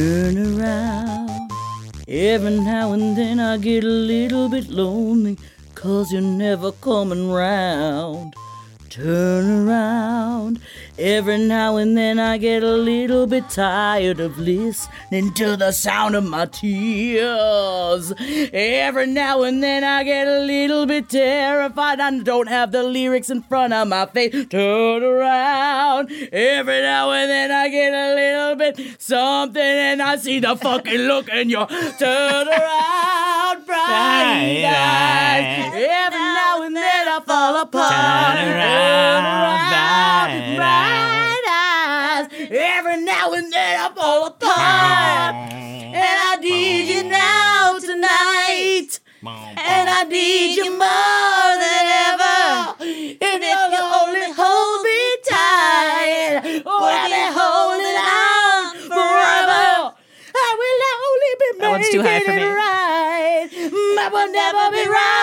Turn around. Every now and then I get a little bit lonely, cause you're never coming round. Turn around. Every now and then I get a little bit tired of listening to the sound of my tears. Every now and then I get a little bit terrified and don't have the lyrics in front of my face. Turn around. Every now and then I get a little bit something and I see the fucking look in your turn around, bright eyes. Every now and then I fall apart. Turn around, bright eyes. Every now and then I fall apart. And I need you now tonight. And I need you more than ever. And if you only hold me tight, I'll be holding on forever. I will only be That one's too high for making it right. I will never be wrong.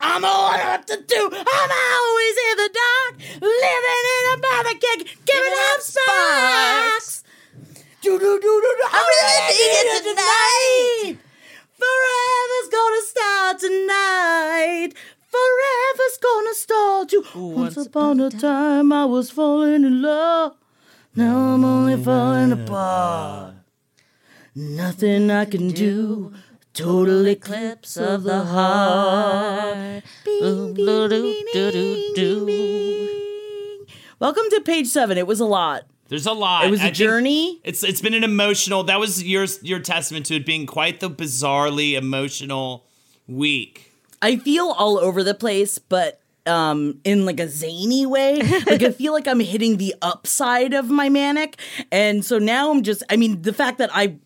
I'm all up to do. I'm always in the dark, living in a mother cake, giving up sparks. Do do do do do. I really need it tonight. Forever's gonna start tonight. Forever's gonna start you. Once upon a time, I was falling in love. Now I'm only falling apart. Nothing I can do. Total eclipse of the heart. Bing, bing, bing. Welcome to page seven. It was a lot. There's a lot. It was a a journey. It's it's been an emotional. That was your your testament to it being quite the bizarrely emotional week. I feel all over the place, but um in like a zany way. like I feel like I'm hitting the upside of my manic. And so now I'm just I mean, the fact that I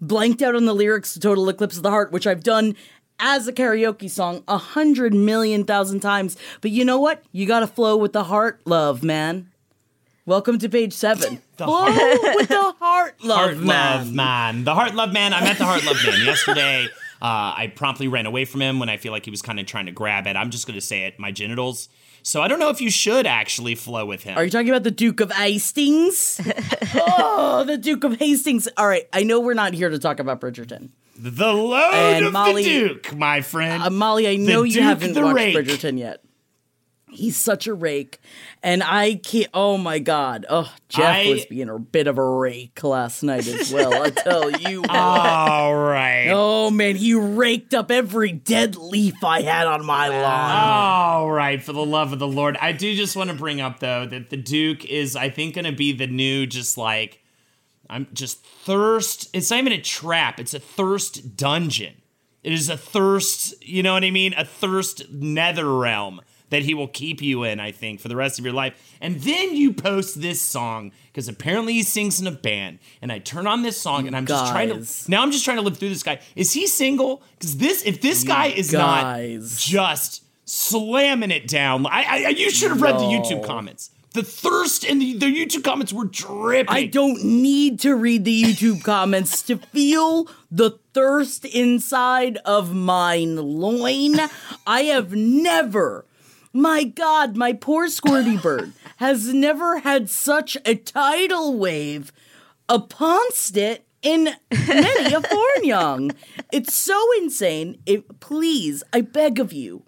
blanked out on the lyrics to Total Eclipse of the Heart, which I've done as a karaoke song a hundred million thousand times. But you know what? You gotta flow with the heart, love, man. Welcome to page seven. The flow with the heart, love, Heart man. love man. The heart love man. I met the heart love man yesterday. Uh, I promptly ran away from him when I feel like he was kind of trying to grab it. I'm just going to say it, my genitals. So I don't know if you should actually flow with him. Are you talking about the Duke of Hastings? oh, the Duke of Hastings. All right, I know we're not here to talk about Bridgerton. the load And of Molly- the Duke, my friend. Uh, Molly, I know you Duke haven't watched rake. Bridgerton yet. He's such a rake. And I can't, oh my God. Oh, Jeff I- was being a bit of a rake last night as well. I tell you. All right. Oh man, he raked up every dead leaf I had on my lawn. All right, for the love of the Lord. I do just want to bring up though that the Duke is, I think, going to be the new, just like, I'm just thirst. It's not even a trap. It's a thirst dungeon. It is a thirst. You know what I mean? A thirst nether realm that he will keep you in. I think for the rest of your life. And then you post this song because apparently he sings in a band. And I turn on this song and I'm just trying to. Now I'm just trying to live through this guy. Is he single? Because this, if this guy is guys. not just slamming it down. I, I you should have read the YouTube comments. The thirst and the, the YouTube comments were dripping. I don't need to read the YouTube comments to feel the thirst inside of mine loin. I have never, my God, my poor Squirty Bird has never had such a tidal wave uponst it in many a foreign young. It's so insane. It, please, I beg of you,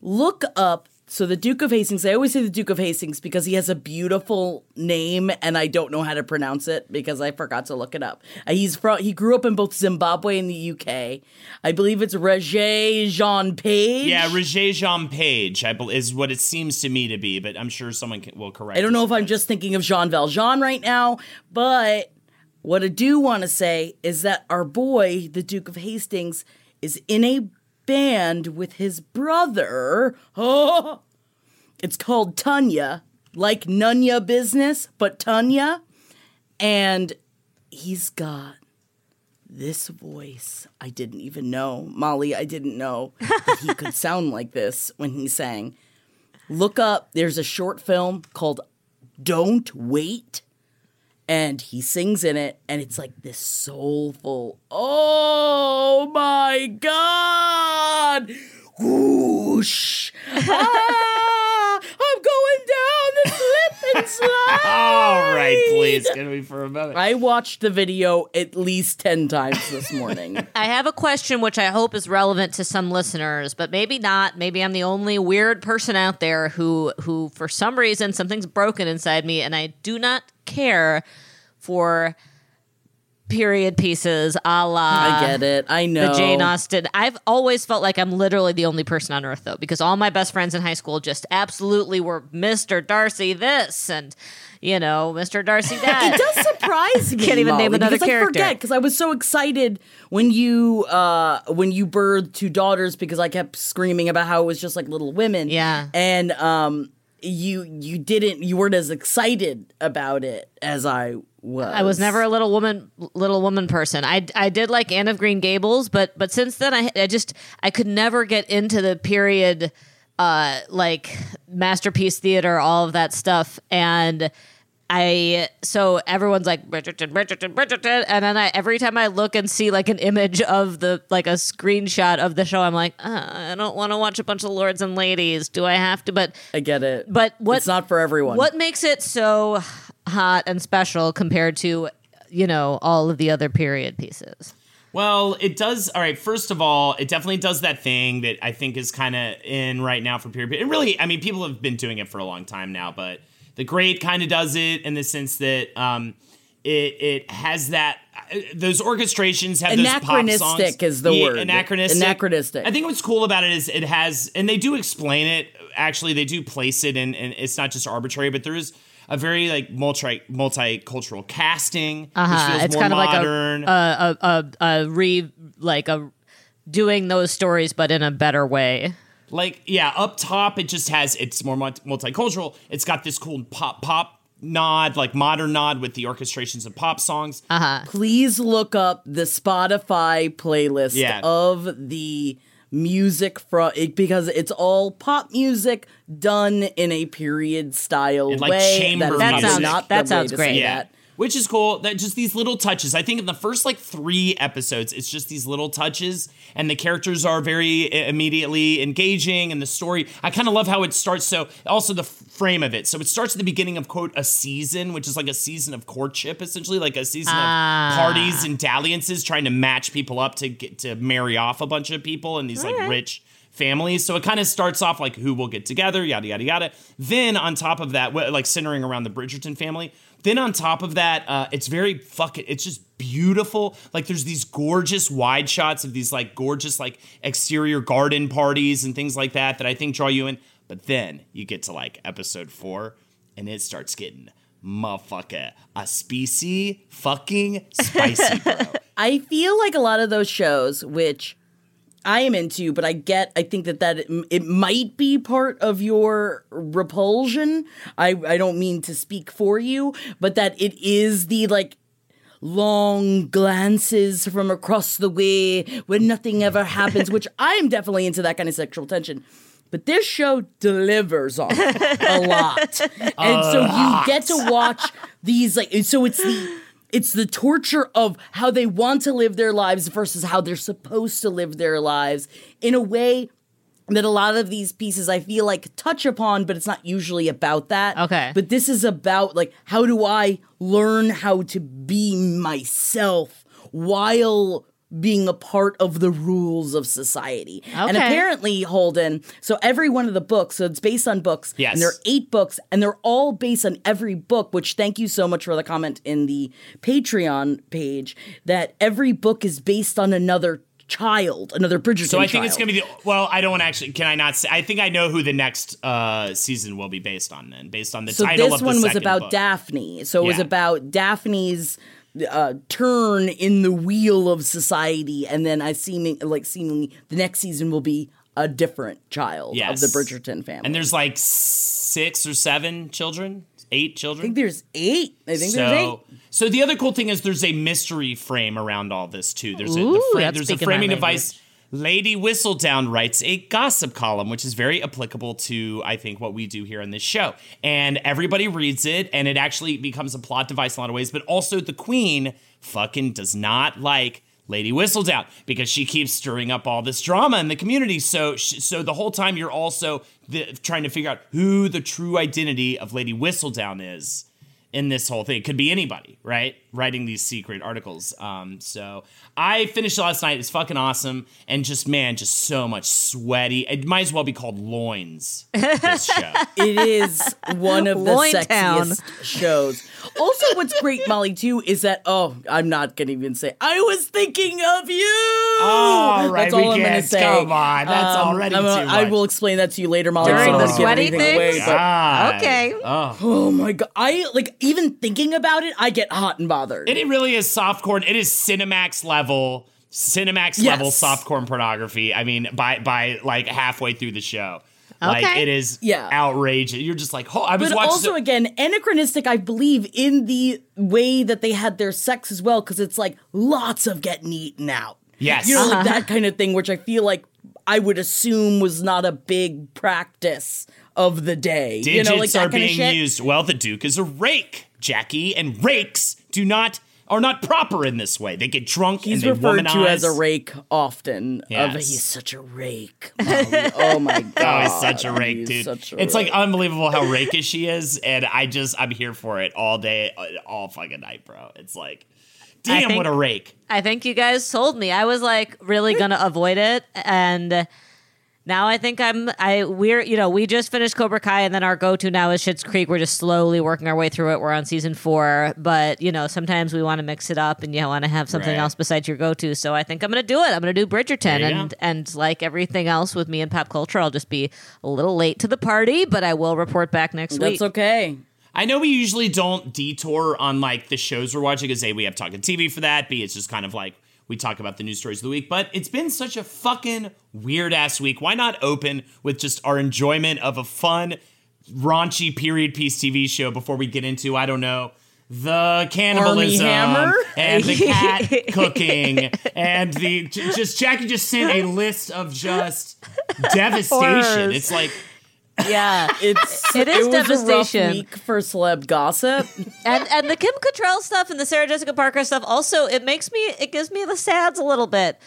look up so the Duke of Hastings, I always say the Duke of Hastings because he has a beautiful name and I don't know how to pronounce it because I forgot to look it up. Uh, he's from he grew up in both Zimbabwe and the UK. I believe it's Regé Jean Page. Yeah, Regé Jean Page I bel is what it seems to me to be, but I'm sure someone can, will correct. I don't know if I'm just thinking of Jean Valjean right now, but what I do want to say is that our boy, the Duke of Hastings, is in a band with his brother. Oh, it's called Tanya, like Nunya Business, but Tanya. And he's got this voice. I didn't even know. Molly, I didn't know that he could sound like this when he sang. Look up, there's a short film called Don't Wait. And he sings in it, and it's like this soulful. Oh my God! Whoosh! ah, I'm going down the slip and slide. All right, please get me for a moment. I watched the video at least 10 times this morning. I have a question which I hope is relevant to some listeners, but maybe not. Maybe I'm the only weird person out there who who for some reason something's broken inside me and I do not care for period pieces a la I get it. I know. the Jane Austen. I've always felt like I'm literally the only person on earth though, because all my best friends in high school just absolutely were Mr. Darcy this and you know Mr. Darcy that. It does surprise me. Can't even name Molly, another because character. I forget because I was so excited when you uh when you birthed two daughters because I kept screaming about how it was just like Little Women. Yeah. and um you you didn't you weren't as excited about it as I was. I was never a little woman, little woman person. I, I did like Anne of Green Gables, but but since then I I just I could never get into the period, uh, like masterpiece theater, all of that stuff, and I so everyone's like Bridgerton, Bridgerton, Bridgerton, and then I every time I look and see like an image of the like a screenshot of the show, I'm like, uh, I don't want to watch a bunch of lords and ladies. Do I have to? But I get it, but what it's not for everyone. what makes it so hot and special compared to, you know, all of the other period pieces? Well, it does. All right. First of all, it definitely does that thing that I think is kind of in right now for period. It really, I mean, people have been doing it for a long time now, but the Great kind of does it in the sense that um, it it has that. Those orchestrations have those pop songs. Anachronistic is the Yeah, word. Anachronistic. Anachronistic. I think what's cool about it is it has, and they do explain it. Actually, they do place it, in, and it's not just arbitrary, but there is a very like multi multicultural casting, Uh-huh. which feels It's more kind of modern. like a, a, a, a re, like a doing those stories, but in a better way. Like yeah up top it just has it's more multicultural it's got this cool pop pop nod like modern nod with the orchestrations of pop songs Uh-huh. please look up the Spotify playlist Yeah. of the music from it because it's all pop music done in a period style And, like, way. chamber that is music. not That sounds great. yeah that. Which is cool that just these little touches i think in the first like three episodes it's just these little touches and the characters are very uh, immediately engaging and the story i kind of love how it starts so also the frame of it so it starts at the beginning of quote a season which is like a season of courtship essentially like a season of ah. parties and dalliances trying to match people up to get to marry off a bunch of people and these like rich families. So it kind of starts off like who will get together, yada yada yada. Then on top of that, like centering around the Bridgerton family. Then on top of that, uh, it's very fucking. It's just beautiful. Like there's these gorgeous wide shots of these like gorgeous like exterior garden parties and things like that that I think draw you in. But then you get to like episode four, and it starts getting motherfucker a species fucking spicy, bro. I feel like a lot of those shows, which I am into, but I get, I think that that it, it might be part of your repulsion. I I don't mean to speak for you, but that it is the like long glances from across the way when nothing ever happens, which I am definitely into that kind of sexual tension. But this show delivers on it a lot. And so you get to watch these like so it's the it's the torture of how they want to live their lives versus how they're supposed to live their lives in a way that a lot of these pieces I feel like touch upon, but it's not usually about that. Okay. But this is about like how do I learn how to be myself while being a part of the rules of society. And apparently, Holden, so every one of the books, so it's based on books. Yes. And there are eight books, and they're all based on every book, which thank you so much for the comment in the Patreon page that every book is based on another child, another Bridgerton So I think it's gonna be the well. I don't want to actually. Can I not say? I think I know who the next uh, season will be based on. Then, based on the So title of the book. So this one was about book. Daphne. So it was about Daphne's uh, turn in the wheel of society, and then I seeming like seemingly the next season will be a different child Yes. of the Bridgerton family. and there's like six or seven children, eight children. I think there's eight. I think there's eight. So, so the other cool thing is there's a mystery frame around all this too. There's a the fra- there's a framing device. Lady Whistledown writes a gossip column, which is very applicable to I think what we do here on this show. And everybody reads it, and it actually becomes a plot device in a lot of ways. But also, the Queen fucking does not like Lady Whistledown because she keeps stirring up all this drama in the community. So, so the whole time you're also the, trying to figure out who the true identity of Lady Whistledown is in this whole thing. It could be anybody, right? Writing these secret articles. Um, so I finished last night. It's fucking awesome. And just, man, just so much sweaty. It might as well be called Loins, this show. It is one of the Loin Town. sexiest shows. Also, what's great, Molly, too, is that oh, I'm not gonna even say I was thinking of you. All right, That's all we I'm gonna say. come on, that's already I'm, too I much. I will explain that to you later, Molly. During so I the don't sweaty things? away, but- Okay. Oh. Oh my god! I like even thinking about it, I get hot and bothered. It, it really is soft softcore. It is Cinemax level, Cinemax Yes. level softcore pornography. I mean, by by like halfway through the show, like it is Yeah. outrageous. You're just like, oh, I was but watching. also the- again anachronistic, I believe, in the way that they had their sex as well, because it's like lots of getting eaten out. Yes. you know, Uh-huh. like that kind of thing, which I feel like I would assume was not a big practice of the day. digits you know, like that are kind of being shit. used. Well, the Duke is a rake, Jackie, and rakes do not are not proper in this way. They get drunk He's and they referred womanize. to as a rake often. Of, Yes. he's such a rake. Molly. oh my god! Oh, he's such a rake, He's dude. such a It's like unbelievable how rakish he is, and I just I'm here for it all day, uh, all fucking night, bro. It's like, damn, think- what a rake. I think you guys sold me. I was like really gonna avoid it, and now I think I'm. I we're you know we just finished Cobra Kai, and then our go to now is Schitt's Creek. We're just slowly working our way through it. We're on season four, but you know sometimes we want to mix it up, and you want to have something Right. else besides your go to. So I think I'm gonna do it. I'm gonna do Bridgerton, and go. and like everything else with me and pop culture, I'll just be a little late to the party, but I will report back next week. That's okay. I know we usually don't detour on like the shows we're watching because A, we have talking TV for that. B, it's just kind of like we talk about the news stories of the week. But it's been such a fucking weird ass week. Why not open with just our enjoyment of a fun, raunchy period piece TV show before we get into, I don't know, the cannibalism and the cat cooking and the just Jackie just sent a list of just devastation. Horrors. It's like yeah. It's It is was a rough devastation. week for celeb gossip. and and the Kim Cattrall stuff and the Sarah Jessica Parker stuff also it makes me it gives me the sads a little bit.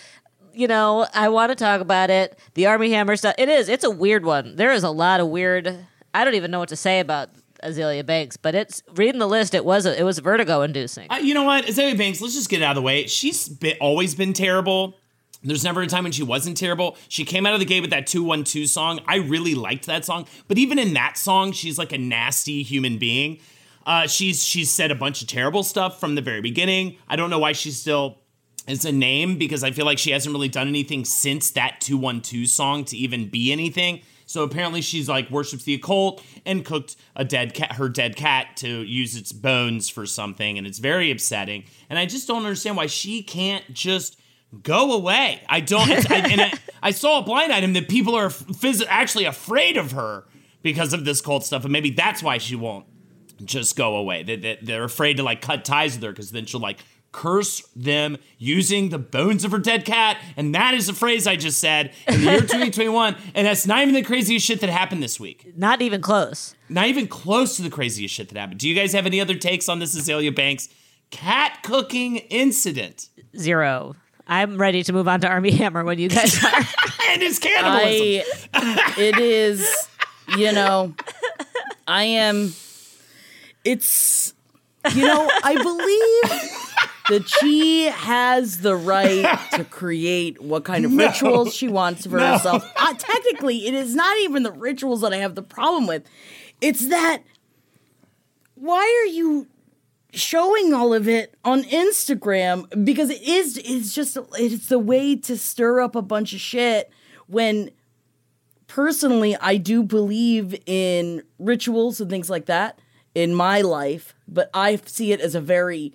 You know, I want to talk about it. The Armie Hammer stuff. It is. It's a weird one. There is a lot of weird. I don't even know what to say about Azealia Banks, but it's reading the list. It was a, it was vertigo inducing. Uh, you know what, Azealia Banks. Let's just get it out of the way. She's been, always been terrible. There's never a time when she wasn't terrible. She came out of the gate with that 212 song. I really liked that song. But even in that song, she's like a nasty human being. Uh, she's she's said a bunch of terrible stuff from the very beginning. I don't know why she's still is a name because I feel like she hasn't really done anything since that 212 song to even be anything. So apparently she's like worships the occult and cooked a dead cat her dead cat to use its bones for something and it's very upsetting. And I just don't understand why she can't just go away. I don't I, and I, I saw a blind item that people are phys- actually afraid of her because of this cult stuff and maybe that's why she won't just go away. They, they, they're afraid to like cut ties with her because then she'll like curse them using the bones of her dead cat. And that is a phrase I just said in the year 2021. And that's not even the craziest shit that happened this week. Not even close. Not even close to the craziest shit that happened. Do you guys have any other takes on this Azealia Banks cat cooking incident Zero. I'm ready to move on to Armie Hammer when you guys are. and it's cannibalism? I it is you know I am it's you know I believe that she has the right to create what kind of rituals she wants for herself. Uh, technically, it is not even the rituals that I have the problem with. It's that why are you showing all of it on Instagram? Because it is it's just it's the way to stir up a bunch of shit when personally I do believe in rituals and things like that in my life, but I see it as a very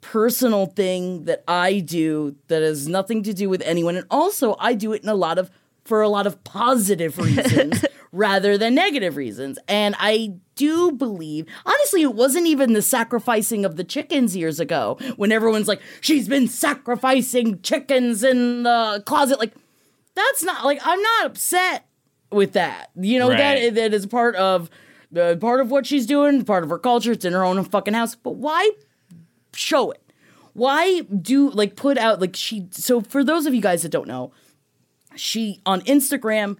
personal thing that I do that has nothing to do with anyone. And also, I do it in a lot of for a lot of positive reasons rather than negative reasons. And I do believe, honestly, it wasn't even the sacrificing of the chickens years ago when everyone's like, she's been sacrificing chickens in the closet. Like, that's not like I'm not upset with that. You know Right. that that is part of the part of what she's doing, part of her culture. It's in her own fucking house. But why show it? Why do like put out like she? So for those of you guys that don't know, she on Instagram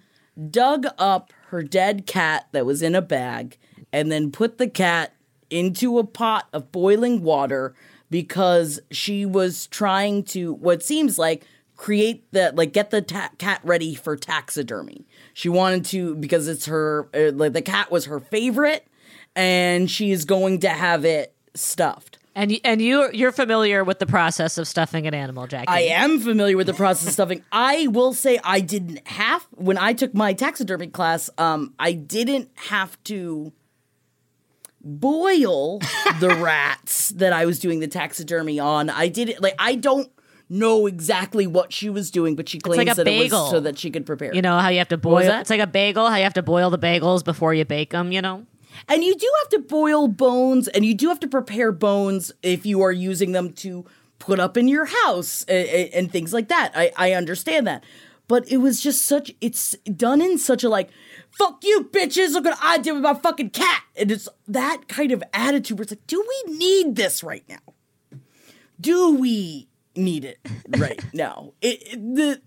dug up her dead cat that was in a bag and then put the cat into a pot of boiling water because she was trying to what seems like create the like get the ta- cat ready for taxidermy. She wanted to because it's her uh, like the cat was her favorite and she is going to have it stuffed. And and you you're familiar with the process of stuffing an animal, Jackie. I am familiar with the process of stuffing. I will say I didn't have when I took my taxidermy class. Um, I didn't have to boil the rats that I was doing the taxidermy on. I did it like I don't know exactly what she was doing, but she claims like that it bagel. was so that she could prepare. You know how you have to boil. It's like a bagel. How you have to boil the bagels before you bake them. You know. And you do have to boil bones and you do have to prepare bones if you are using them to put up in your house and, and things like that. I, I understand that. But it was just such, it's done in such a like, fuck you bitches, look what I did with my fucking cat. And it's that kind of attitude where it's like, do we need this right now? Do we need it right now? It, it- the,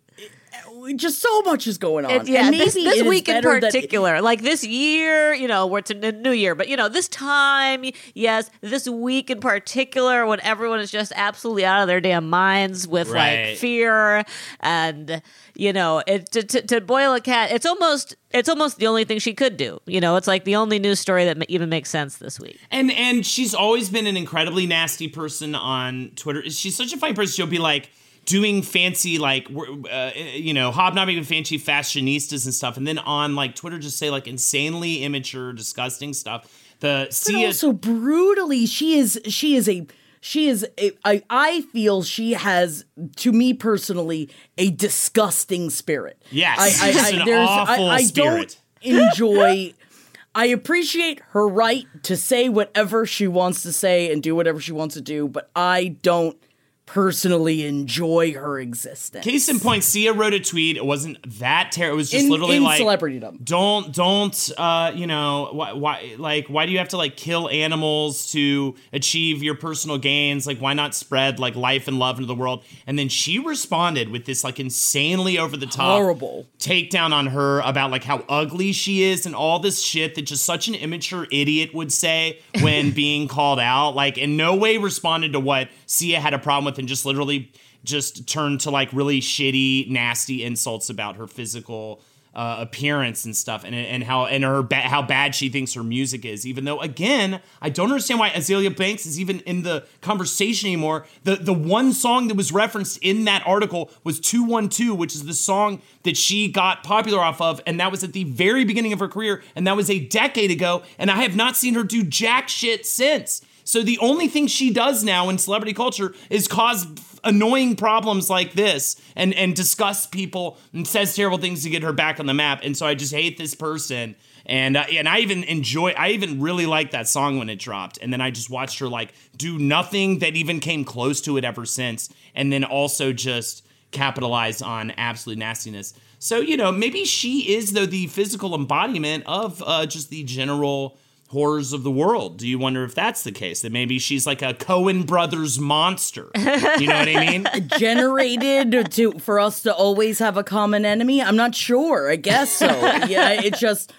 just so much is going on. It- yeah, And this, maybe this it is week in better that- particular, like this year, you know, we're it's a new year, but you know, this time, yes, this week in particular, when everyone is just absolutely out of their damn minds with Right. like fear and you know, it to, to, to boil a cat, it's almost it's almost the only thing she could do. You know, it's like the only news story that ma- even makes sense this week. And and she's always been an incredibly nasty person on Twitter. She's such a funny person. She'll be like doing fancy like uh, you know hobnobbing with fancy fashionistas and stuff, and then on like Twitter just say like insanely immature, disgusting stuff. The but Sia also brutally she is she is a she is a, I, I feel she has to me personally a disgusting spirit Yes, I, I, I, an there's, awful I, I spirit. don't enjoy I appreciate her right to say whatever she wants to say and do whatever she wants to do but I don't personally enjoy her existence Case in point, Sia wrote a tweet. It wasn't that terrible. It was just In- literally in like celebritydom. Don't don't uh you know why why like why do you have to like kill animals to achieve your personal gains? Like why not spread like life and love into the world? And then she responded with this like insanely over the top Horrible. takedown on her about like how ugly she is and all this shit that just such an immature idiot would say when being called out. Like in no way responded to what Sia had a problem with and just literally just turned to like really shitty, nasty insults about her physical uh, appearance and stuff, and and how and her ba- how bad she thinks her music is. Even though, again, I don't understand why Azealia Banks is even in the conversation anymore. The the one song that was referenced in that article was Two One Two, which is the song that she got popular off of, and that was at the very beginning of her career, and that was a decade ago. And I have not seen her do jack shit since. So the only thing she does now in celebrity culture is cause annoying problems like this and and disgust people and says terrible things to get her back on the map. And so I just hate this person. And uh, and I even enjoy I even really liked that song when it dropped. And then I just watched her like do nothing that even came close to it ever since. And then also just capitalize on absolute nastiness. So, you know, maybe she is though the physical embodiment of uh, just the general horrors of the world. Do you wonder if that's the case? That maybe she's like a Coen brothers monster. You know what I mean? generated to for us to always have a common enemy? I'm not sure. I guess so. Yeah, it's just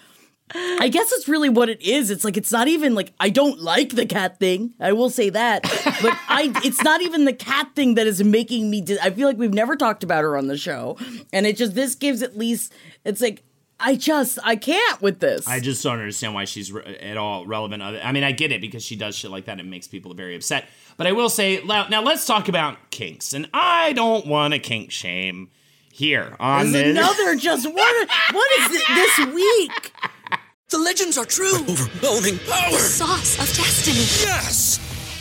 I guess it's really what it is. It's like it's not even like I don't like the cat thing. I will say that, but I it's not even the cat thing that is making me. Di- I feel like we've never talked about her on the show, and it just this gives at least it's like I just I can't with this. I just don't understand why she's re- at all relevant. I mean, I get it because she does shit like that. It makes people very upset. But I will say now, now let's talk about kinks, and I don't want to kink shame here on There's this. another just what what is it this week? The legends are true. Overwhelming power. Sauce of destiny. Yes!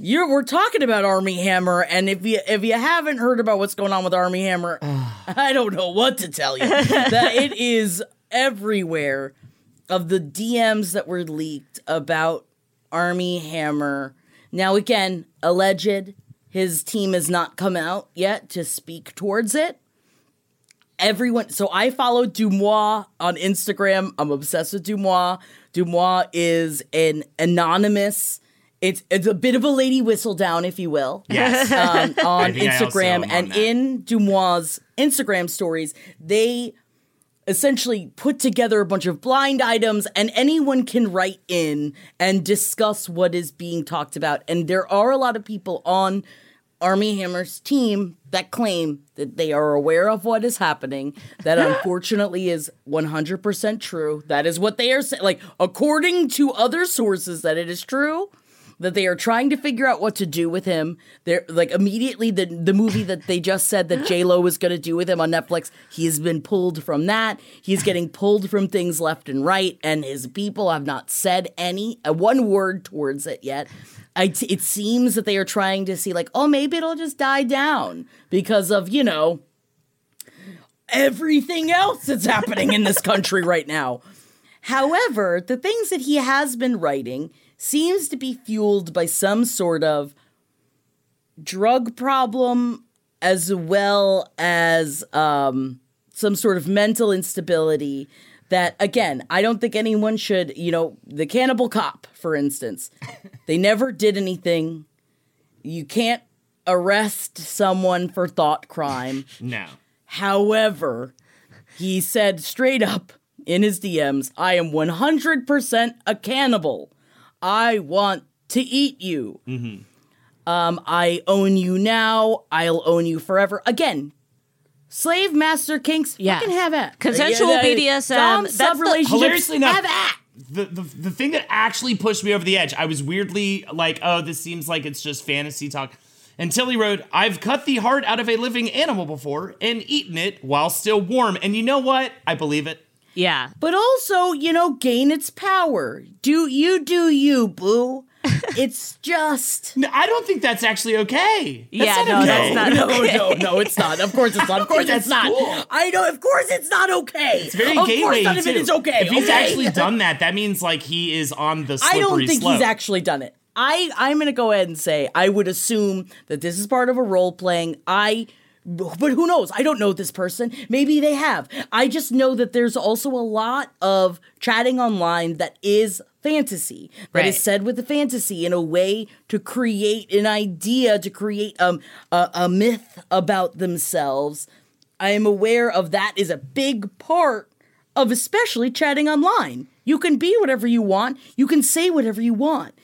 You're we're talking about Armie Hammer, and if you if you haven't heard about what's going on with Armie Hammer, I don't know what to tell you. that it is everywhere of the DMs that were leaked about Armie Hammer. Now again, alleged. His team has not come out yet to speak towards it. Everyone, so I follow DeuxMoi on Instagram. I'm obsessed with DeuxMoi. DeuxMoi is an anonymous. It's it's a bit of a Lady Whistledown, if you will Yes. um, on think I also Instagram am on and in DeuxMoi' Instagram stories, they essentially put together a bunch of blind items and anyone can write in and discuss what is being talked about. And there are a lot of people on Armie Hammer's team that claim that they are aware of what is happening. That unfortunately is 100% true. That is what they are saying. Like, according to other sources, that it is true that they are trying to figure out what to do with him. They're like immediately the the movie that they just said that J Lo was going to do with him on Netflix. He has been pulled from that. He's getting pulled from things left and right, and his people have not said any uh, one word towards it yet. It seems that they are trying to see like, oh, maybe it'll just die down because of you know everything else that's happening in this country right now. However, the things that he has been writing seems to be fueled by some sort of drug problem as well as um, some sort of mental instability that again i don't think anyone should you know the cannibal cop for instance they never did anything you can't arrest someone for thought crime no. However, he said straight up in his DMs, I am 100% a cannibal. I want to eat you. Um, I own you now. I'll own you forever. Again, slave master kinks, Yeah. fucking have at. Consensual BDSM, Dom that's sub the- relationships, Hilariously enough- have at. The, the the thing that actually pushed me over the edge, I was weirdly like, oh, this seems like it's just fantasy talk. Until he wrote, I've cut the heart out of a living animal before and eaten it while still warm. And you know what? I believe it. Yeah. But also, you know, gain its power. Do you do you, boo? it's just No, I don't think that's actually okay. That's Yeah, not no, okay. that's not no, okay. no, no, it's not. Of course it's not. Of course it's not. cool. I know. Of course it's not okay. It's very of gateway course none of it is okay. If he's okay? actually done that, that means like he is on the slippery I don't think slope. he's actually done it. I I'm gonna go ahead and say I would assume that this is part of a role playing. I. But who knows? I don't know this person. Maybe they have. I just know that there's also a lot of chatting online that is fantasy that is Right. said with the fantasy in a way to create an idea, to create um, a, a myth about themselves. I am aware of that is a big part of especially chatting online. You can be whatever you want, you can say whatever you want.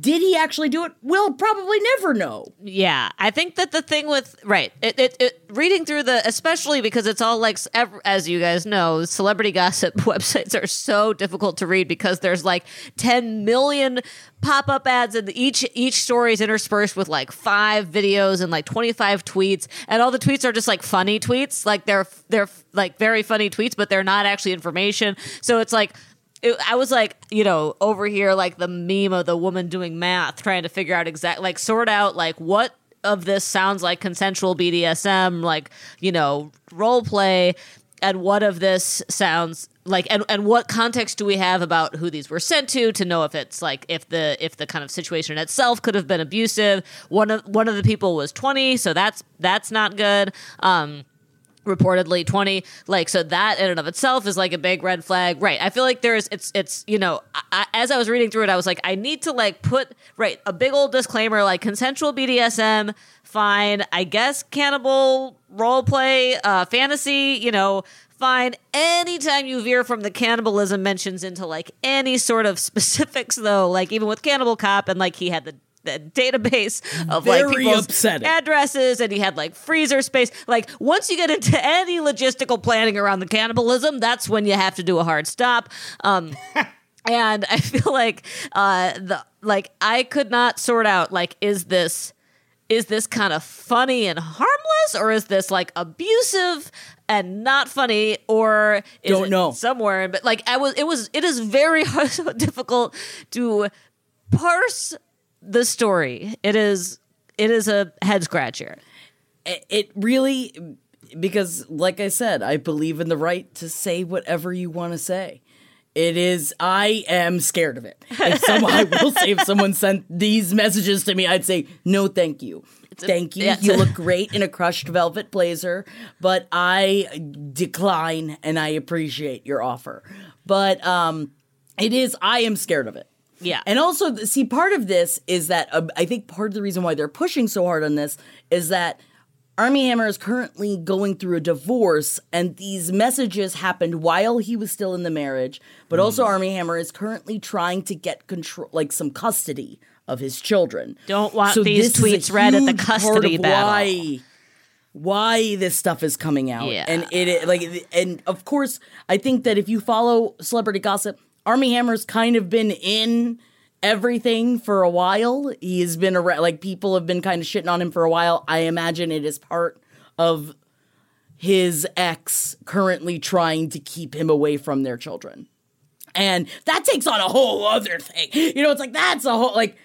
Did he actually do it? We'll probably never know. Yeah, I think that the thing with right, it, it, it reading through the, especially because it's all like, as you guys know, celebrity gossip websites are so difficult to read because there's like 10 million pop up ads, and each each story is interspersed with like five videos and like 25 tweets, and all the tweets are just like funny tweets, like they're they're like very funny tweets, but they're not actually information. So it's like it, I was like, you know, over here, like the meme of the woman doing math, trying to figure out exact, like, sort out, like, what of this sounds like consensual BDSM, like, you know, role play, and what of this sounds like and, and what context do we have about who these were sent to to know if it's like if the if the kind of situation itself could have been abusive? One of one of the people was 20 so that's that's not good. Um reportedly 20 like so that in and of itself is like a big red flag. Right i feel like there's it's it's you know I, as i was reading through it i was like i need to like put right a big old disclaimer like consensual bdsm fine i guess cannibal role play uh fantasy you know fine. Anytime you veer from the cannibalism mentions into like any sort of specifics though like even with cannibal cop and like he had the the database of like people's upsetting. addresses and he had like freezer space. Like once you get into any logistical planning around the cannibalism, that's when you have to do a hard stop. Um and I feel like uh the like I could not sort out like is this is this kind of funny and harmless or is this like abusive and not funny or is Don't it know. somewhere but like I was it was it is very hard, difficult to parse the story it is it is a head scratcher It- really, because like I said, I believe in the right to say whatever you want to say. It is. I am scared of it. If someone, I will say, if someone sent these messages to me, I'd say no, thank you. Thank you. yeah, you look great in a crushed velvet blazer, but I decline and I appreciate your offer. But um, it is. I am scared of it. Yeah And also, see, part of this is that uh, I think part of the reason why they're pushing so hard on this is that Armie Hammer is currently going through a divorce, and these messages happened while he was still in the marriage. But also, Armie Hammer is currently trying to get control, like some custody of his children. Don't want these is a tweets read at the custody battle. Why? Why this stuff is coming out, Yeah. and it like, and of course, I think that if you follow celebrity gossip, Armie Hammer's kind of been in everything for a while. He has been around, like people have been kind of shitting on him for a while. I imagine it is part of his ex currently trying to keep him away from their children. And that takes on a whole other thing. You know, it's like that's a whole like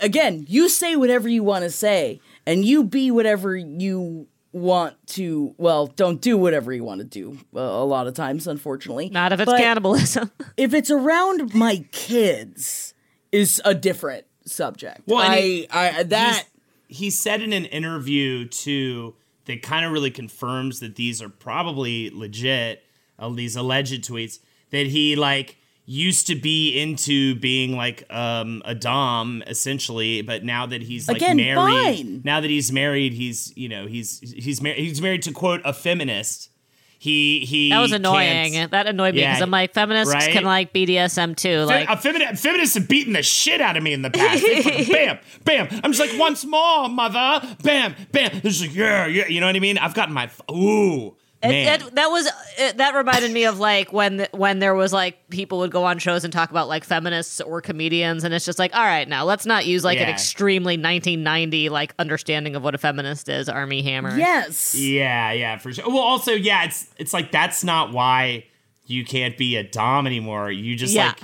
again, you say whatever you want to say and you be whatever you want to well don't do whatever you want to do uh, a lot of times unfortunately. Not if it's But cannibalism. if it's around my kids is a different subject. Well, I, he- I that he said in an interview too that kind of really confirms that these are probably legit uh, these alleged tweets that he like used to be into being like um a dom essentially but now that he's like Again, married fine. now that he's married he's you know he's he's married he's married to quote a feminist he he that was annoying that annoyed me Yeah, because i'm like feminists right? can like bdsm too like a femini- feminists have beaten the shit out of me in the past. Bam, bam. I'm just like, once more, mother. Bam, bam. They're just like, yeah, yeah. You know what I mean? I've gotten my, ooh, It- it- that was it, that reminded me of like when when there was like people would go on shows and talk about like feminists or comedians and it's just like all right now let's not use like an extremely 1990 like understanding of what a feminist is Armie Hammer yes yeah, yeah, for sure. Well, also, yeah, it's it's like that's not why you can't be a dom anymore. You just yeah like,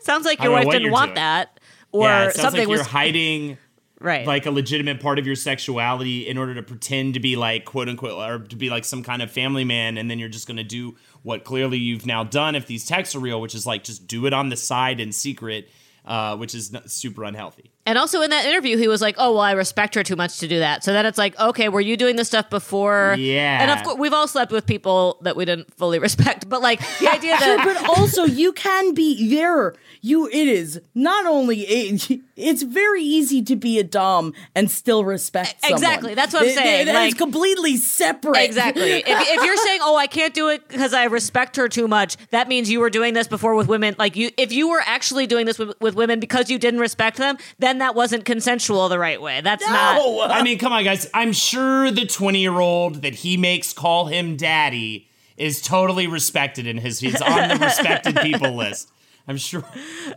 sounds like your wife didn't want doing. that or yeah, it something like you're was hiding right. like a legitimate part of your sexuality in order to pretend to be like quote unquote or to be like some kind of family man and then you're just going to do what clearly you've now done if these texts are real which is like just do it on the side in secret uh, which is super unhealthy And also in that interview, he was like, "Oh well, I respect her too much to do that." So then it's like, okay, were you doing this stuff before? Yeah. And of course, we've all slept with people that we didn't fully respect, but like the idea that but also you can be there you it is not only it, it's very easy to be a dom and still respect someone. Exactly, that's what I'm It- it- saying, it's completely separate exactly. if, if you're saying, "Oh, I can't do it because I respect her too much," that means you were doing this before with women. Like you, if you were actually doing this with, with women because you didn't respect them, then that wasn't consensual the right way. That's not. i mean come on guys. I'm sure the 20 year old that he makes call him daddy is totally respected in his he's on the respected people list. I'm sure.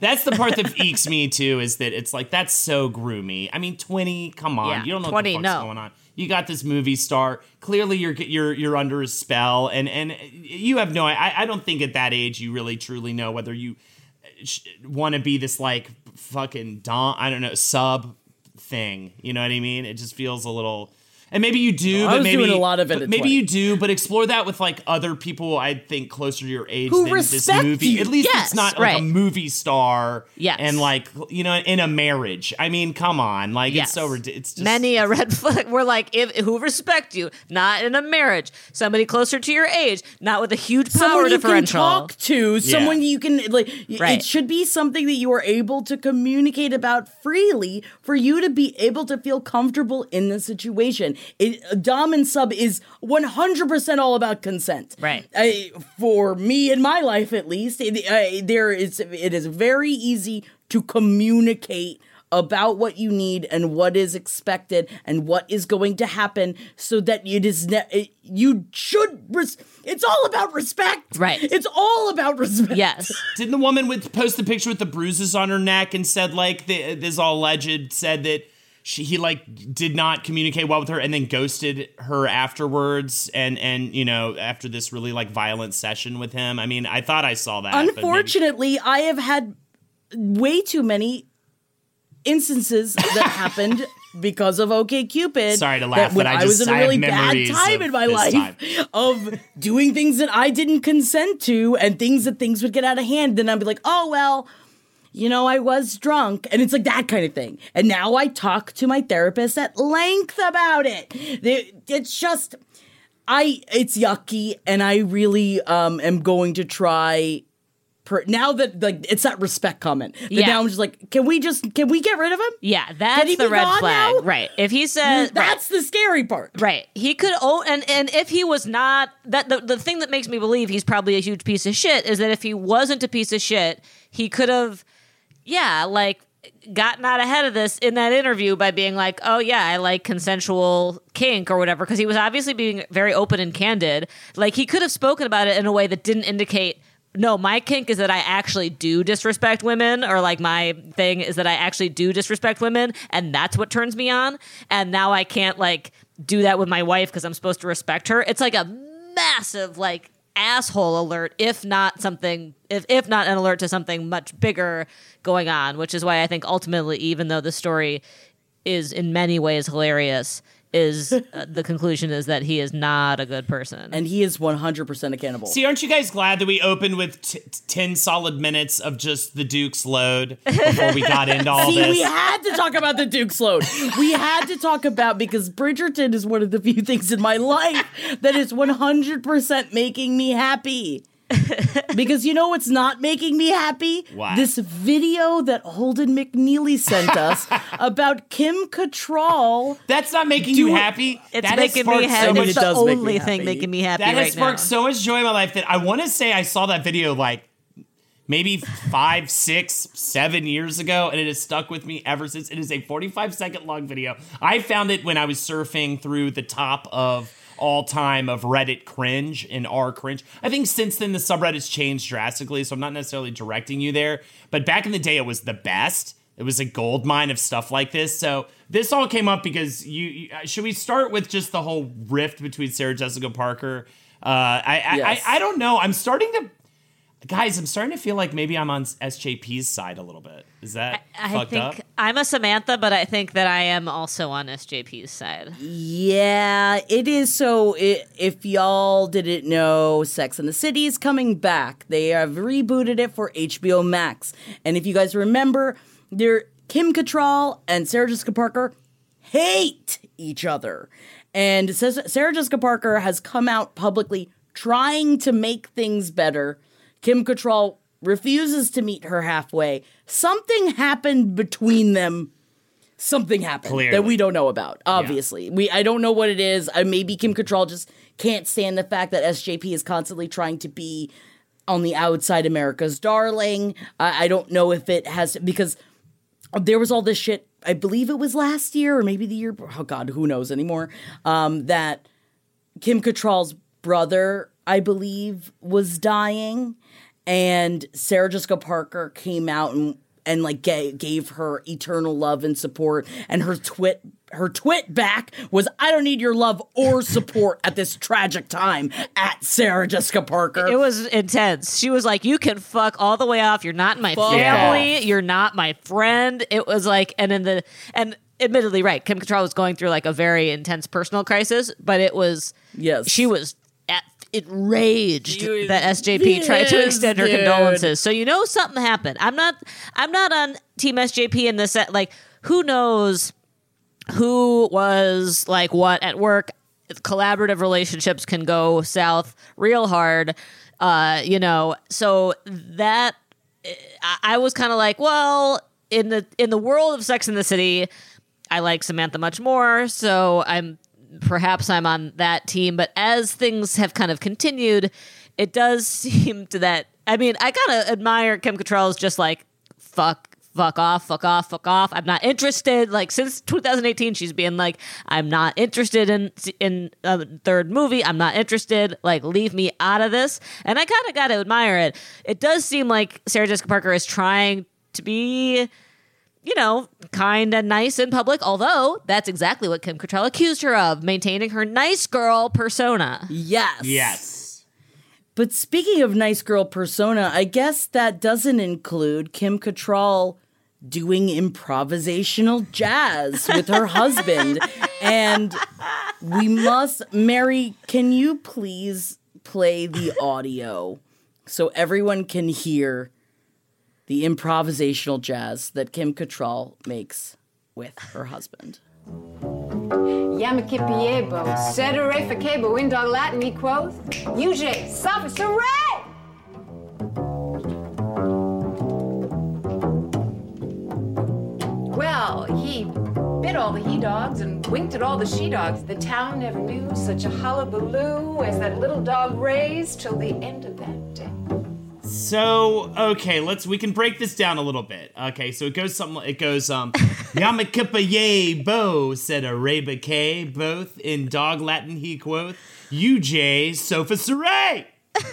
That's the part that eeks me too is that it's like that's so groomy. I mean 20 come on. Yeah, you don't know 20, what the fuck's no. going on. You got this movie star. Clearly you're you're you're under a spell and and you have no i i don't think at that age you really truly know whether you uh, want to be this like fucking don I don't know sub thing. You know what I mean? It just feels a little. And maybe you do, I but was maybe doing a lot of it at maybe 20. you do, but explore that with like other people. I think closer to your age Who than this respect movie. you. At least Yes, it's not like a movie star. Yes. and like you know, in a marriage. I mean, come on, like Yes. it's so ridiculous. It's just, Many a red flag. We're like, if who respect you, not in a marriage. Somebody closer to your age, not with a huge power someone you can differential. talk to, someone you can like. Right. It should be something that you are able to communicate about freely for you to be able to feel comfortable in the situation. It, dom and sub is one hundred percent all about consent. Right. I, for me in my life, at least, it, I, there is. It is very easy to communicate about what you need and what is expected and what is going to happen so that it is ne- it, you should res- it's all about respect Right. it's all about respect Yes. Didn't the woman with post the picture with the bruises on her neck and said like the, this all alleged said that she he like did not communicate well with her and then ghosted her afterwards and and you know after this really like violent session with him. I mean, I thought I saw that. but maybe- unfortunately i have had way too many instances that happened because of OK Cupid. Sorry to laugh, but I I was just- in a really bad time in my life time. of doing things that I didn't consent to and things that things would get out of hand. Then I'd be like, oh well, you know, I was drunk. And it's like that kind of thing. And now I talk to my therapist at length about it. It's just I it's yucky and I really um am going to try per, now that like it's that respect comment. That Yeah. now I'm just like, can we just can we get rid of him? Yeah, that's the red flag. now? Right. If he says That's the scary part. Right. He could oh and and if he was not that the, the thing that makes me believe he's probably a huge piece of shit is that if he wasn't a piece of shit, he could have yeah, like gotten out ahead of this in that interview by being like, "Oh yeah, I like consensual kink or whatever" because he was obviously being very open and candid. Like he could have spoken about it in a way that didn't indicate no, my kink is that I actually do disrespect women, or like my thing is that I actually do disrespect women, and that's what turns me on. And now I can't like do that with my wife because I'm supposed to respect her. It's like a massive like asshole alert, if not something, if if not an alert to something much bigger going on. Which is why I think ultimately, even though the story is in many ways hilarious, is uh, the conclusion is that he is not a good person. And he is 100% accountable. See, aren't you guys glad that we opened with t- t- 10 solid minutes of just the Duke's load before we got into all See, this? we had to talk about the Duke's load. We had to talk about because Bridgerton is one of the few things in my life that is 100% making me happy. because you know what's not making me happy? What? This video that Holden McNeely sent us about Kim Cattrall. That's not making Do you happy. it's That making me sparked so happy. much- It's the does make only thing happy. making me happy that has right now. sparked so much joy in my life that I want to say I saw that video like maybe five, six, seven years ago, and it has stuck with me ever since. It is a 45 second long video. I found it when I was surfing through the top of all time of Reddit cringe and r cringe. I think since then the subreddit's changed drastically, so I'm not necessarily directing you there. But back in the day, it was the best. It was a gold mine of stuff like this. So this all came up because you, you uh, should we start with just the whole rift between Sarah Jessica Parker? Uh, I, I, Yes. I I don't know. I'm starting to guys. I'm starting to feel like maybe I'm on SJP's side a little bit. Is that I fucked think up? I'm a Samantha, but I think that I am also on SJP's side. Yeah, it is. So, i if y'all didn't know, Sex and the City is coming back. They have rebooted it for HBO Max. And if you guys remember, they're Kim Cattrall and Sarah Jessica Parker hate each other. And Sarah Jessica Parker has come out publicly trying to make things better. Kim Cattrall refuses to meet her halfway. Something happened between them something happened Clearly. that we don't know about. Obviously, we I don't know what it is. Uh, maybe Kim Cattrall just can't stand the fact that SJP is constantly trying to be on the outside America's darling. I, I don't know if it has because there was all this shit. I believe it was last year or maybe the year. Oh God, who knows anymore? Um, that Kim Cattrall's brother, I believe, was dying, and Sarah Jessica Parker came out and and like gave, gave her eternal love and support, and her twit her twit back was I don't need your love or support at this tragic time at Sarah Jessica Parker. It was intense. She was like, "You can fuck all the way off. You're not my Fuck family. off. You're not my friend." It was like, and in the and admittedly right. Kim Cattrall was going through like a very intense personal crisis, but it was Yes. she was it raged that SJP tried to extend her dude. condolences. So you know something happened. I'm not I'm not on team SJP in this set like who knows who was like what at work. Collaborative relationships can go south real hard. Uh, you know, so that I, I was kind of like, well, in the in the world of Sex in the City, I like Samantha much more, so I'm perhaps I'm on that team. But as things have kind of continued, it does seem to that. I mean, I kind of admire Kim Cattrall's just like fuck. Fuck off, fuck off, fuck off. I'm not interested. Like since 2018, she's been like, I'm not interested in in a third movie. I'm not interested. Like, leave me out of this. And I kind of got to admire it. It does seem like Sarah Jessica Parker is trying to be you know, kind and nice in public, although that's exactly what Kim Cattrall accused her of, maintaining her nice girl persona. yes. Yes. But speaking of nice girl persona, I guess that doesn't include Kim Cattrall doing improvisational jazz with her husband. And we must, Mary, can you please play the audio so everyone can hear the improvisational jazz that Kim Cattrall makes with her husband? Yamakipiebo, Sedere Fakebo, Indog Latin, he quoth, Uj, Sophis, hooray! Well, he bit all the he dogs and winked at all the she dogs. The town never knew such a hullabaloo as that little dog raised till the end of that. So okay, let's we can break this down a little bit. Okay, so it goes something. It goes um, Yamakipa yay bo said Araba K both in dog Latin he quoth UJ sofa saray. uh,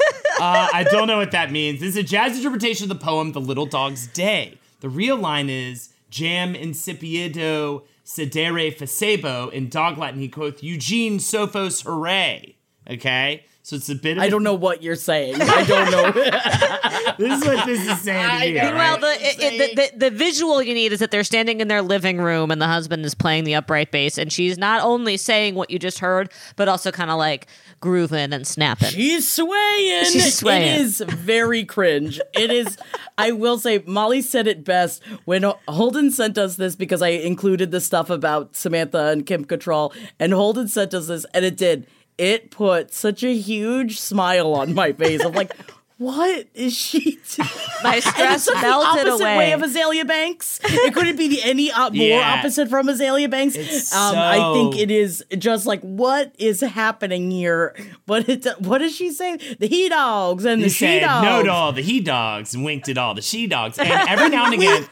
I don't know what that means. This is a jazz interpretation of the poem "The Little Dog's Day." The real line is "Jam incipiedo sedere facebo." In dog Latin he quoth Eugene Sophos hooray. Okay, so it's a bit. Of I a- don't know what you're saying. I don't know. This is what this is saying to me. Meanwhile, all right? the, it, it, the, the the visual you need is that they're standing in their living room and the husband is playing the upright bass, and she's not only saying what you just heard, but also kind of like grooving and snapping. She's swaying. She's swaying. It is very cringe. It is. I will say, Molly said it best when Holden sent us this because I included the stuff about Samantha and Kim Cattrall, and Holden sent us this, and it did. It put such a huge smile on my face. I'm like. What is she doing? My And stress it's such the melted opposite away. way of Azealia Banks. It couldn't be the any uh, more Yeah. opposite from Azealia Banks. It's um, I think it is just like what is happening here. But it, what does she say? The he dogs and the she dogs. no to all the he dogs and winked at all the she dogs. And every now and again,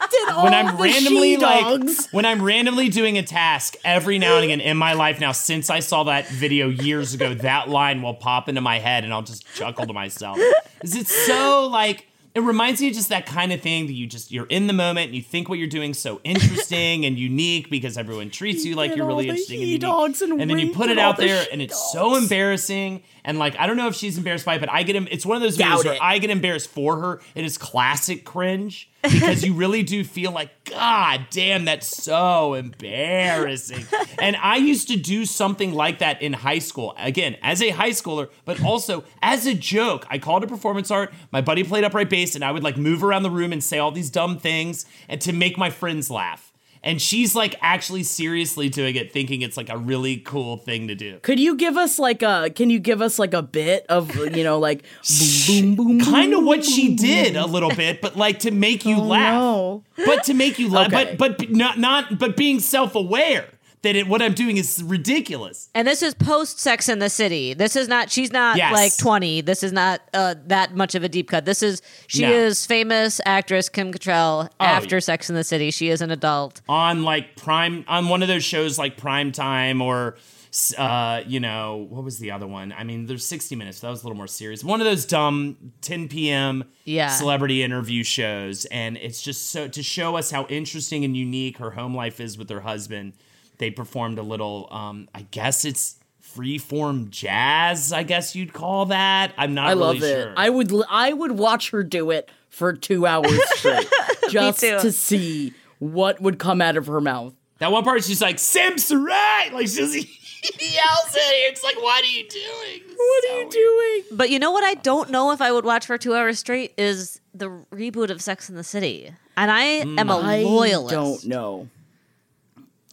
when I'm randomly like when I'm randomly doing a task, every now and again in my life now, since I saw that video years ago, that line will pop into my head and I'll just chuckle to myself. Is it so like it reminds me of just that kind of thing that you just you're in the moment and you think what you're doing is so interesting and unique because everyone treats you like you're really interesting and unique. and And then you put it out the there and it's so embarrassing. And like I don't know if she's embarrassed by it, but I get em- it's one of those Doubt videos where. I get embarrassed for her. It is classic cringe because you really do feel like, God damn, that's so embarrassing. and I used to do something like that in high school. Again, as a high schooler, but also as a joke. I called it performance art. My buddy played upright bass, and I would like move around the room and say all these dumb things and to make my friends laugh. And she's like actually seriously doing it, thinking it's like a really cool thing to do. Could you give us like a? Can you give us like a bit of you know like boom boom boom? kind of boom, what she boom, did boom. a little bit, but like to make you Oh, laugh. no. But to make you laugh, Okay. but but not not but being self aware that it, what I'm doing is ridiculous. And this is post Sex in the City. This is not. She's not Yes. like twenty. This is not uh, that much of a deep cut. This is. She No. Oh, is famous actress Kim Cattrall after yeah. Sex in the City. She is an adult. On like prime on one of those shows like Prime Time or uh, you know, what was the other one? I mean, there's 60 minutes. So that was a little more serious. One of those dumb 10 p.m. Yeah. celebrity interview shows, and it's just so to show us how interesting and unique her home life is with her husband. They performed a little, um, I guess it's freeform jazz. I guess you'd call that. I'm not I really love it. sure. I would l- I would watch her do it for two hours straight, just too. to see what would come out of her mouth. That one part, she's like, Simps right! Like, she just yells at her. It's like, what are you doing? What are you doing? But you know what? I don't know if I would watch for two hours straight. Is the reboot of Sex in the City, and I am a loyalist. I don't know.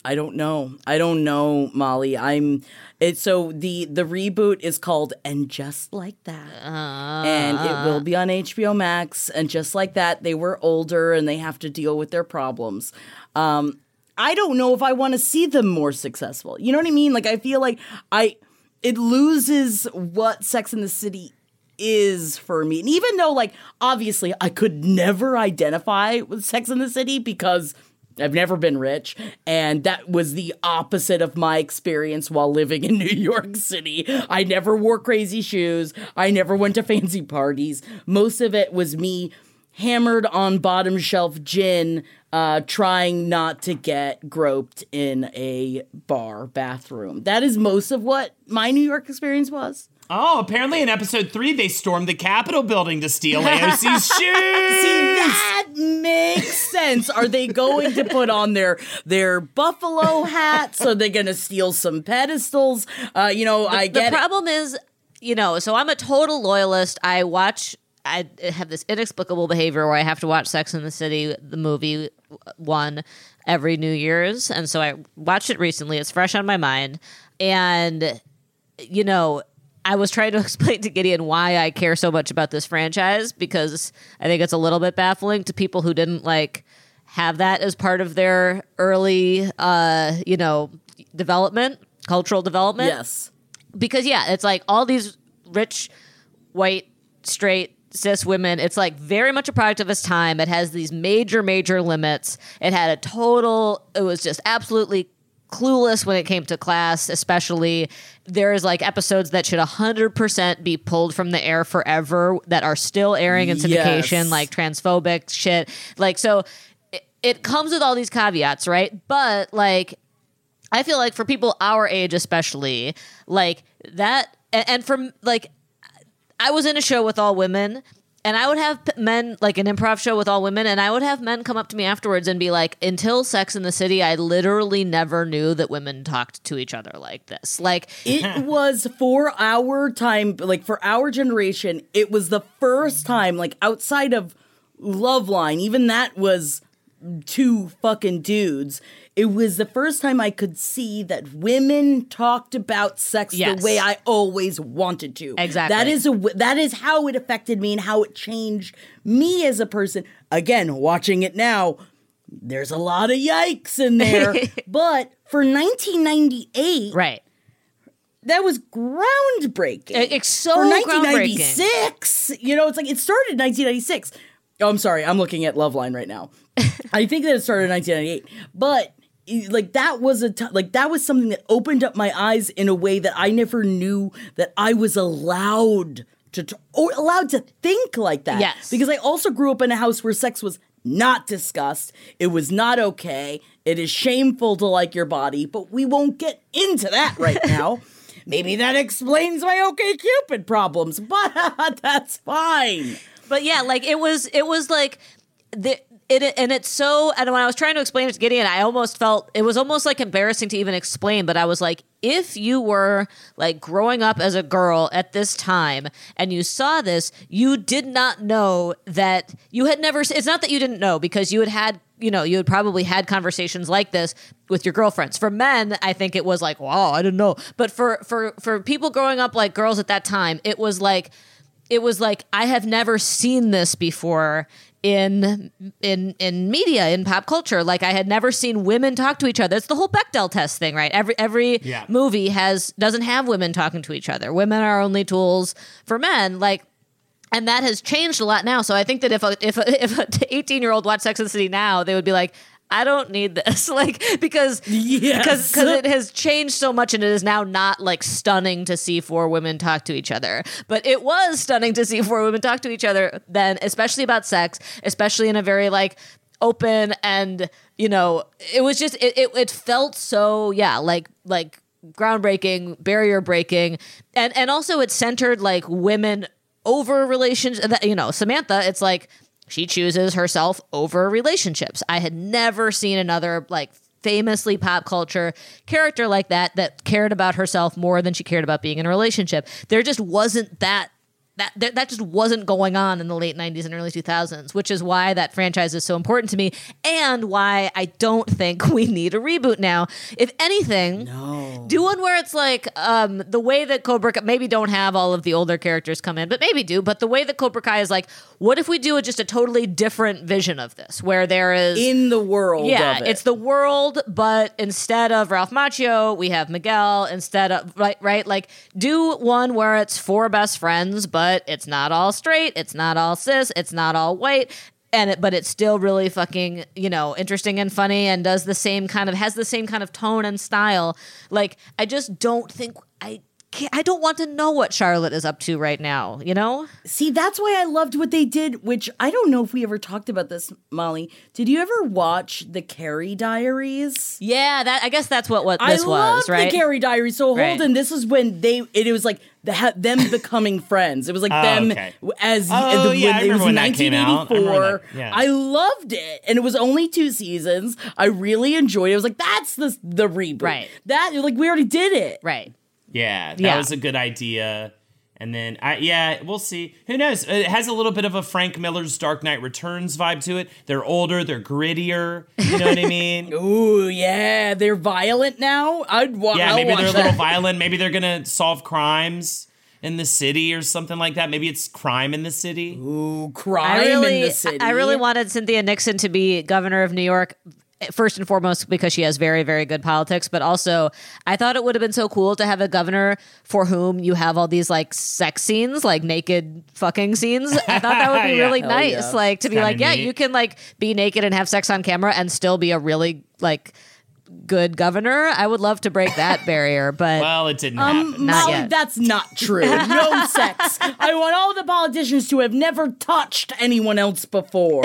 I don't know. I don't know, Molly. I'm it so the the reboot is called And Just Like That. and it will be on HBO Max and just like that they were older and they have to deal with their problems. Um I don't know if I want to see them more successful. You know what I mean? Like I feel like I it loses what Sex in the City is for me. And even though like obviously I could never identify with Sex in the City because I've never been rich, and that was the opposite of my experience while living in New York City. I never wore crazy shoes. I never went to fancy parties. Most of it was me hammered on bottom shelf gin, uh, trying not to get groped in a bar bathroom. That is most of what my New York experience was. Oh, apparently in episode three, they stormed the Capitol building to steal AOC's shoes. See, that makes sense. Are they going to put on their their buffalo hats? Are they going to steal some pedestals? Uh, you know, I get it. problem is, you know, so I'm a total loyalist. I watch. I have this inexplicable behavior where I have to watch Sex in the City, the movie one, every New Year's, and so I watched it recently. It's fresh on my mind, and you know. I was trying to explain to Gideon why I care so much about this franchise because I think it's a little bit baffling to people who didn't like have that as part of their early uh, you know, development, cultural development Yes. because yeah, it's like all these rich, white, straight, cis women. It's like very much a product of its time. It has these major, major limits. It had a total. It was just absolutely clueless when it came to class, especially. There's like episodes that should 100% be pulled from the air forever that are still airing in syndication, Yes. like transphobic shit. Like, so it, it comes with all these caveats, right? But like, I feel like for people our age, especially, like that, and, and from like, I was in a show with all women, and I would have men like an improv show with all women, and I would have men come up to me afterwards and be like, "Until Sex in the City, I literally never knew that women talked to each other like this." Like, It was for our time, like for our generation, it was the first time, like outside of Loveline, even that was two fucking dudes. It was the first time I could see that women talked about sex Yes. the way I always wanted to. Exactly. That is a that is how it affected me and how it changed me as a person. Again, watching it now, there's a lot of yikes in there. but for 1998, right? that was groundbreaking. It's so For groundbreaking. 1996, you know, it's like it started in 1996. Oh, I'm sorry, I'm looking at Loveline right now. I think that it started in 1998, but like that was a t- like that was something that opened up my eyes in a way that I never knew that I was allowed to t- or allowed to think like that. Yes. because I also grew up in a house where sex was not discussed. It was not okay. It is shameful to like your body, but we won't get into that right now. Maybe that explains my OK Cupid problems, but that's fine. But yeah, like it was, it was like the. It, and it's so and when I was trying to explain it to Gideon, I almost felt it was almost like embarrassing to even explain. But I was like, if you were like growing up as a girl at this time and you saw this, you did not know that you had never. It's not that you didn't know because you had had you know you had probably had conversations like this with your girlfriends. For men, I think it was like, wow, I didn't know. But for for for people growing up like girls at that time, it was like it was like I have never seen this before in in in media in pop culture. Like i had never seen women talk to each other. It's the whole bechdel test thing right? Every every Yeah. movie has doesn't have women talking to each other. Women are only tools for men. Like and that has changed a lot now. So i think that if a if a, if a 18 year old watched sex and the city now they would be like i don't need this. Like because Yes. because because it has changed so much and it is now not like stunning to see four women talk to each other. But it was stunning to see four women talk to each other then especially about sex especially in a very like open and you know it was just it, it, it felt so yeah like like groundbreaking barrier breaking. And and also it centered like women over relations that you know samantha it's like she chooses herself over relationships i had never seen another like famously pop culture character like that that cared about herself more than she cared about being in a relationship. There just wasn't that that, that that just wasn't going on in the late 90s and early 2000s which is why that franchise is so important to me and why i don't think we need a reboot now if anything no. do one where it's like um, the way that cobra Kai, maybe don't have all of the older characters come in but maybe do but the way that cobra kai is like what if we do a, just a totally different vision of this where there is in the world. yeah, of it. it's the world, but instead of Ralph Macchio, we have Miguel. Instead of right, right, like do one where it's four best friends, but it's not all straight, it's not all cis, it's not all white. And it, but it's still really fucking, you know, interesting and funny, and does the same kind of has the same kind of tone and style. Like I just don't think I. Can't, I don't want to know what Charlotte is up to right now. You know, See, that's why I loved what they did, which I don't know if we ever talked about this, Molly. Did you ever watch the Carrie Diaries? yeah. That I guess that's what what I this was, loved right? the Carrie Diaries. So Right. Holden, this is when they it, was like the, ha- them becoming friends. It was like Oh, them okay. as Oh, the, yeah, I when it was remember when that came out. I remember 1984. that, yeah. I loved it, and it was only two seasons. I really enjoyed it. I was like, that's the the reboot. Right. That like we already did it. right. Yeah, that Yeah. was a good idea. And then, I, yeah, we'll see. Who knows? Uh, it has a little bit of a Frank Miller's Dark Knight Returns vibe to it. They're older, they're grittier. You know what I mean? Ooh, yeah, they're violent now. I'd wa- Yeah, I'll maybe watch they're a that. little violent. Maybe they're gonna solve crimes in the city or something like that. Maybe it's crime in the city. Ooh, crime really, in the city. I really wanted Cynthia Nixon to be governor of New York. First and foremost, because she has very, very good politics, but also I thought it would have been so cool to have a governor for whom you have all these like sex scenes, like naked fucking scenes. I thought that would be Yeah. really Hell nice, yeah. like to be kinda like, yeah, you can like be naked and have sex on camera and still be a really like good governor. I would love to break that barrier, but Well, it didn't Um, happen. Not Molly, yet. that's not true. No sex. I want all the politicians to have never touched anyone else before.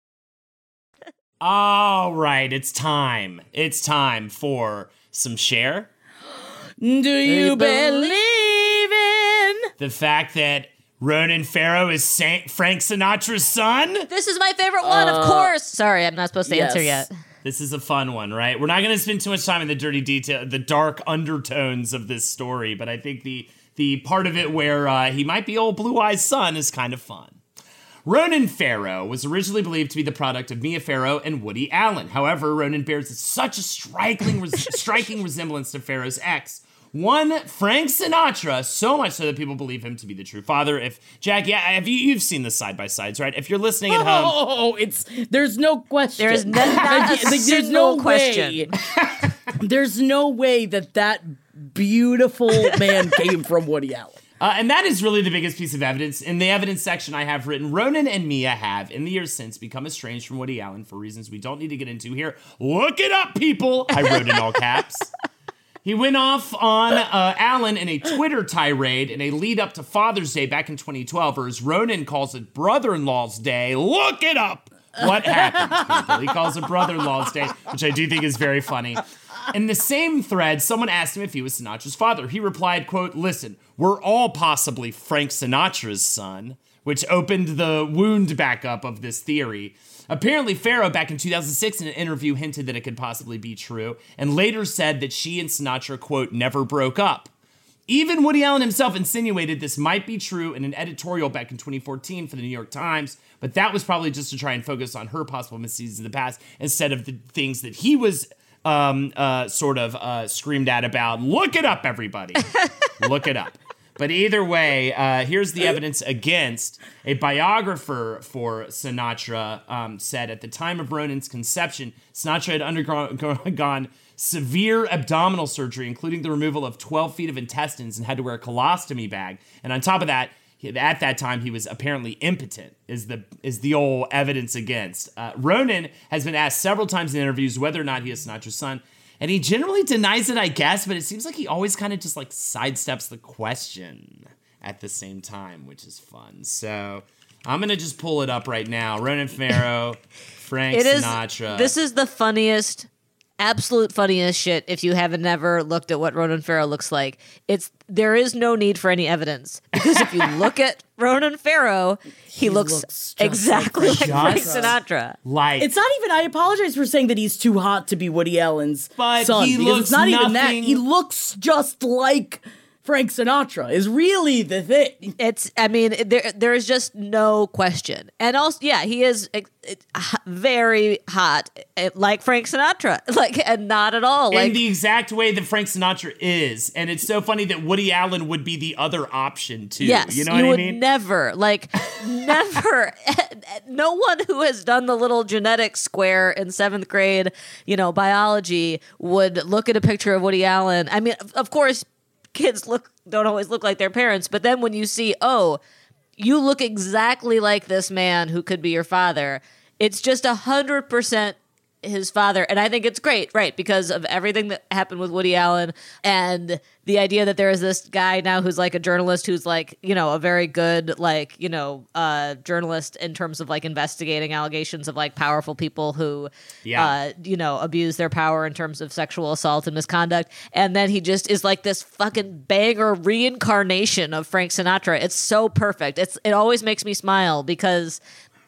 All right, it's time. It's time for some share. Do you believe in? The fact that Ronan Farrow is Saint Frank Sinatra's son. this is my favorite one, of course. Sorry, I'm not supposed to answer yet. This is a fun one, right? We're not going to spend too much time in the dirty detail, the dark undertones of this story, but I think the the part of it where uh, he might be old Blue Eye's son is kind of fun. Ronan Farrow was originally believed to be the product of Mia Farrow and Woody Allen. However, Ronan bears such a striking, striking resemblance to Farrow's ex, one Frank Sinatra, so much so that people believe him to be the true father. If Jack, yeah, have you you've seen the side by sides, right? If you're listening at home, Oh, it's there's no question. There is no- not a there's no question. way. there's no way that that beautiful man came from Woody Allen. Uh, and that is really the biggest piece of evidence. In the evidence section, I have written Ronan and Mia have, in the years since, become estranged from Woody Allen for reasons we don't need to get into here. Look it up, people! I wrote in all caps. He went off on uh, Allen in a Twitter tirade in a lead up to Father's Day back in 2012, or as Ronan calls it, Brother in Law's Day. Look it up! What happened, people? He calls it Brother in Law's Day, which I do think is very funny. In the same thread, someone asked him if he was Sinatra's father. He replied, quote, listen, we're all possibly Frank Sinatra's son, which opened the wound back up of this theory. Apparently, Farrow back in 2006 in an interview hinted that it could possibly be true, and later said that she and Sinatra, quote, never broke up. Even Woody Allen himself insinuated this might be true in an editorial back in 2014 for the New York Times, but that was probably just to try and focus on her possible misdeeds in the past instead of the things that he was um, uh, sort of uh, screamed at about. Look it up, everybody. Look it up. But either way, uh, here's the evidence against. A biographer for Sinatra um, said at the time of Ronan's conception, Sinatra had undergone severe abdominal surgery, including the removal of 12 feet of intestines, and had to wear a colostomy bag. And on top of that, at that time he was apparently impotent. Is the is the old evidence against uh, Ronan has been asked several times in interviews whether or not he is Sinatra's son. And he generally denies it, I guess, but it seems like he always kind of just like sidesteps the question at the same time, which is fun. So I'm gonna just pull it up right now. Ronan Farrow, Frank It is. Sinatra. This is the funniest, absolute funniest shit. If you haven't never looked at what Ronan Farrow looks like, it's there is no need for any evidence because if you look at Ronan Farrow, he, looks, looks exactly like, like Frank Sinatra. like It's not even. I apologize for saying that he's too hot to be Woody Allen's But son he because looks it's not even that. He looks just like Frank Sinatra. Is really the thing. It's. I mean, there there is just no question. And also, yeah, he is h- very hot, eh, like Frank Sinatra. Like, and not at all in like the exact way that Frank Sinatra is. And it's so funny that Woody Allen would be the other option too. Yes, you know what would I mean? never, like, never. no one who has done the little genetic square in seventh grade, you know, biology would look at a picture of Woody Allen. I mean, of- of course, kids look don't always look like their parents, but then when you see, oh, you look exactly like this man who could be your father, it's just a hundred percent his father. And i think it's great right because of everything that happened with woody allen and the idea that there is this guy now who's like a journalist who's like you know a very good like you know uh journalist in terms of like investigating allegations of like powerful people who Yeah. uh you know abuse their power in terms of sexual assault and misconduct. And then he just is like this fucking banger reincarnation of frank sinatra. It's so perfect. It's it always makes me smile because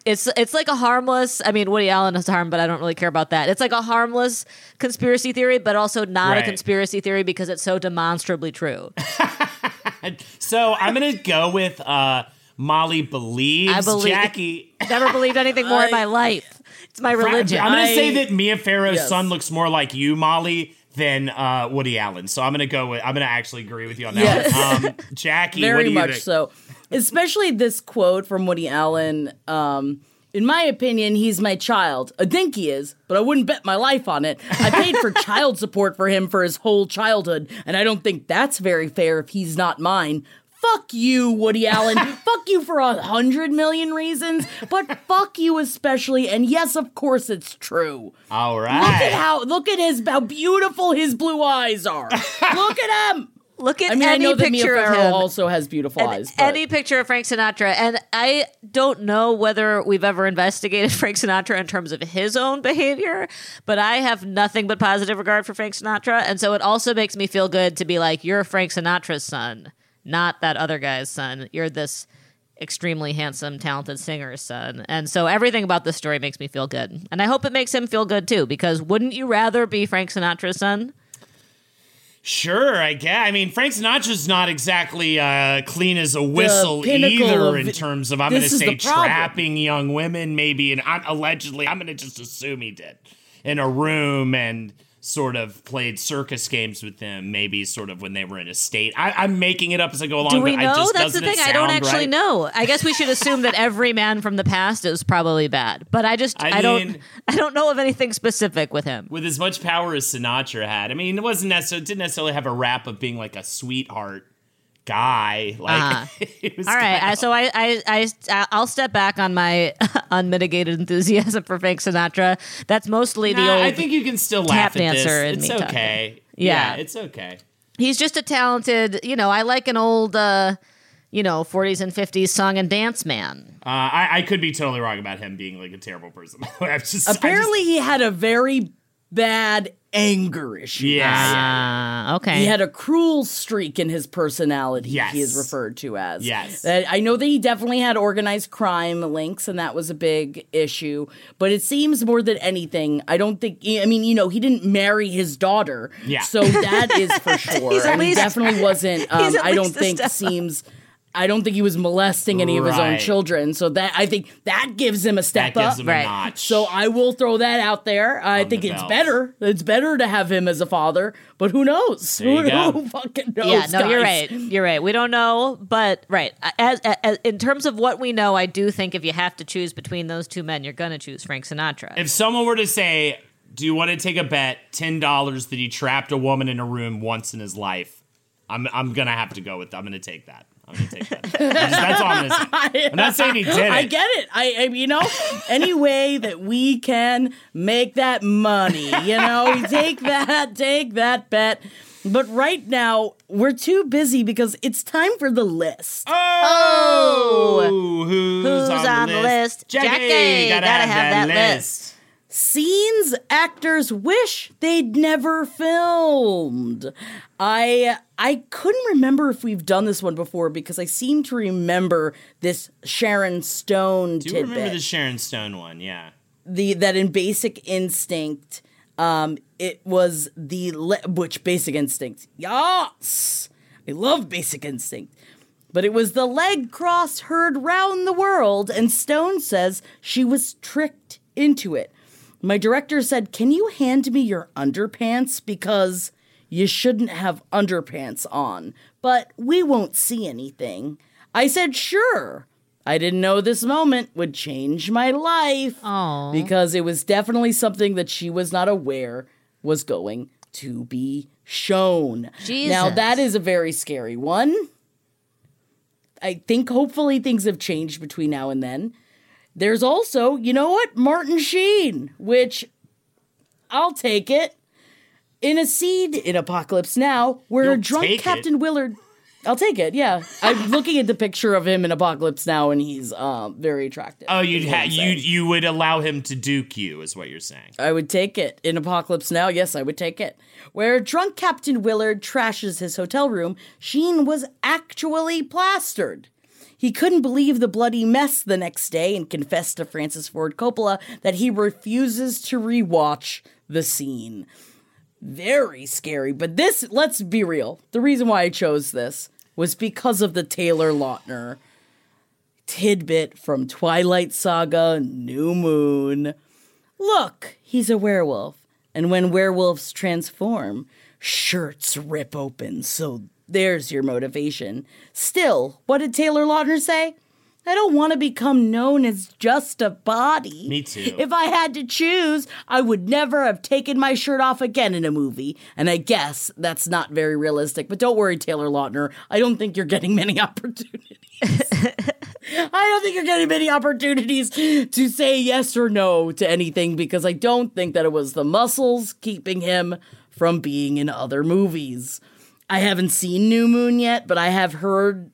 it's it's like a harmless. I mean, Woody Allen is harm, but I don't really care about that. It's like a harmless conspiracy theory, but also not a conspiracy theory because it's so demonstrably true. So I'm gonna go with uh Molly believes. I believe- Jackie. Never believed anything more in my life. It's my religion. I'm gonna I- say that Mia Farrow's Yes. son looks more like you, Molly, than uh, Woody Allen. So I'm gonna go with. I'm gonna actually agree with you on that. Yes. one. Um, Jackie, what Very do you much think? so. Especially this quote from Woody Allen. Um, in my opinion, he's my child. I think he is, but I wouldn't bet my life on it. I paid for child support for him for his whole childhood, and I don't think that's very fair if he's not mine. Fuck you, Woody Allen. fuck you for a hundred million reasons, but fuck you especially. And yes, of course, it's true. All right. Look at how look at his how beautiful his blue eyes are. look at him. Look at I mean, I any know that picture of Farrow him. also has beautiful eyes. But any picture of Frank Sinatra, and I don't know whether we've ever investigated Frank Sinatra in terms of his own behavior, but I have nothing but positive regard for Frank Sinatra, and so it also makes me feel good to be like, you're Frank Sinatra's son, not that other guy's son. You're this extremely handsome, talented singer's son, and so everything about this story makes me feel good, and I hope it makes him feel good too, because wouldn't you rather be Frank Sinatra's son? Sure, I guess. I mean, Frank Sinatra's not exactly uh, clean as a whistle either in terms of I'm going to say trapping young women, maybe, and I'm, allegedly, I'm going to just assume he did in a room and sort of played circus games with them, maybe sort of when they were in a state. I, I'm making it up as I go along. Do we know? That's the thing. I don't actually right? know. I guess we should assume that every man from the past is probably bad. But I just I I, don't I don't know of anything specific with him. With as much power as Sinatra had, I mean, it wasn't necessarily didn't necessarily have a rap of being like a sweetheart guy. Like, Uh-huh. was All right, kinda- I, so I, I I I'll step back on my unmitigated enthusiasm for Frank Sinatra. That's mostly the Nah, old. I think you can still tap laugh at this. dancer in It's okay. Yeah. yeah, it's okay. he's just a talented. You know, I like an old. uh you know, 40s and 50s song and dance man. Uh, I, I could be totally wrong about him being like a terrible person. I'm just I just- apparently, he had a very bad anger issue. yeah, yeah. Ah, okay. He had a cruel streak in his personality. Yes. he is referred to as. Yes. I know that he definitely had organized crime links, and that was a big issue. But it seems more than anything, I don't think. I mean, you know, he didn't marry his daughter. Yeah. So that is for sure. He's at and he least- definitely wasn't. Um, he's at I don't least think seems. up. Seems. I don't think he was molesting any of his own children. So that I think that gives him a That step gives up. him Right. a notch. So I will throw that out there. I think the it's belt. better. It's better to have him as a father, but who knows? You who, go. who fucking knows? yeah, no, you're right. You're right. We don't know, but right. As, as in terms of what we know, I do think if you have to choose between those two men, you're gonna choose Frank Sinatra. if someone were to say, "Do you want to take a bet, ten dollars that he trapped a woman in a room once in his life?" I'm I'm gonna have to go with. I'm gonna take that. I'm gonna take that. Just- that's all I'm gonna. I'm not saying he did it. I get it. I, I you know, any way that we can make that money, you know, you take that, take that bet. But right now, we're too busy because it's time for the list. Oh, oh! who's, Who's on, on the the list? list? Jackie, gotta have that list. Scenes actors wish they'd never filmed. I I couldn't remember if we've done this one before because I seem to remember this Sharon Stone Do you tidbit. remember the Sharon Stone one? Yeah. the that in Basic Instinct, um, it was the le- which Basic Instinct, yes, I love Basic Instinct, but it was the leg cross heard round the world, and Stone says she was tricked into it. My director said, "Can you hand me your underpants because you shouldn't have underpants on, but we won't see anything." I said, "Sure." I didn't know this moment would change my life Aw. because it was definitely something that she was not aware was going to be shown. Now that is a very scary one. I think hopefully things have changed between now and then. There's also, you know what, Martin Sheen, which I'll take it. In a scene in Apocalypse Now, where You'll a drunk take it? Captain Willard, I'll take it. Yeah, I'm looking at the picture of him in Apocalypse Now, and he's um, very attractive. Oh, you'd ha- you you would allow him to duke you, is what you're saying. I would take it. In Apocalypse Now, yes, I would take it. Where drunk Captain Willard trashes his hotel room, Sheen was actually plastered. He couldn't believe the bloody mess the next day and confessed to Francis Ford Coppola that he refuses to rewatch the scene. Very scary, but this, let's be real. The reason why I chose this was because of the Taylor Lautner tidbit from Twilight Saga New Moon. Look, he's a werewolf. And when werewolves transform, shirts rip open. So there's your motivation. Still, what did Taylor Lautner say? I don't want to become known as just a body. Me too. If I had to choose, I would never have taken my shirt off again in a movie. And I guess that's not very realistic. But don't worry, Taylor Lautner. I don't think you're getting many opportunities. I don't think you're getting many opportunities to say yes or no to anything because I don't think that it was the muscles keeping him from being in other movies. I haven't seen New Moon yet, but I have heard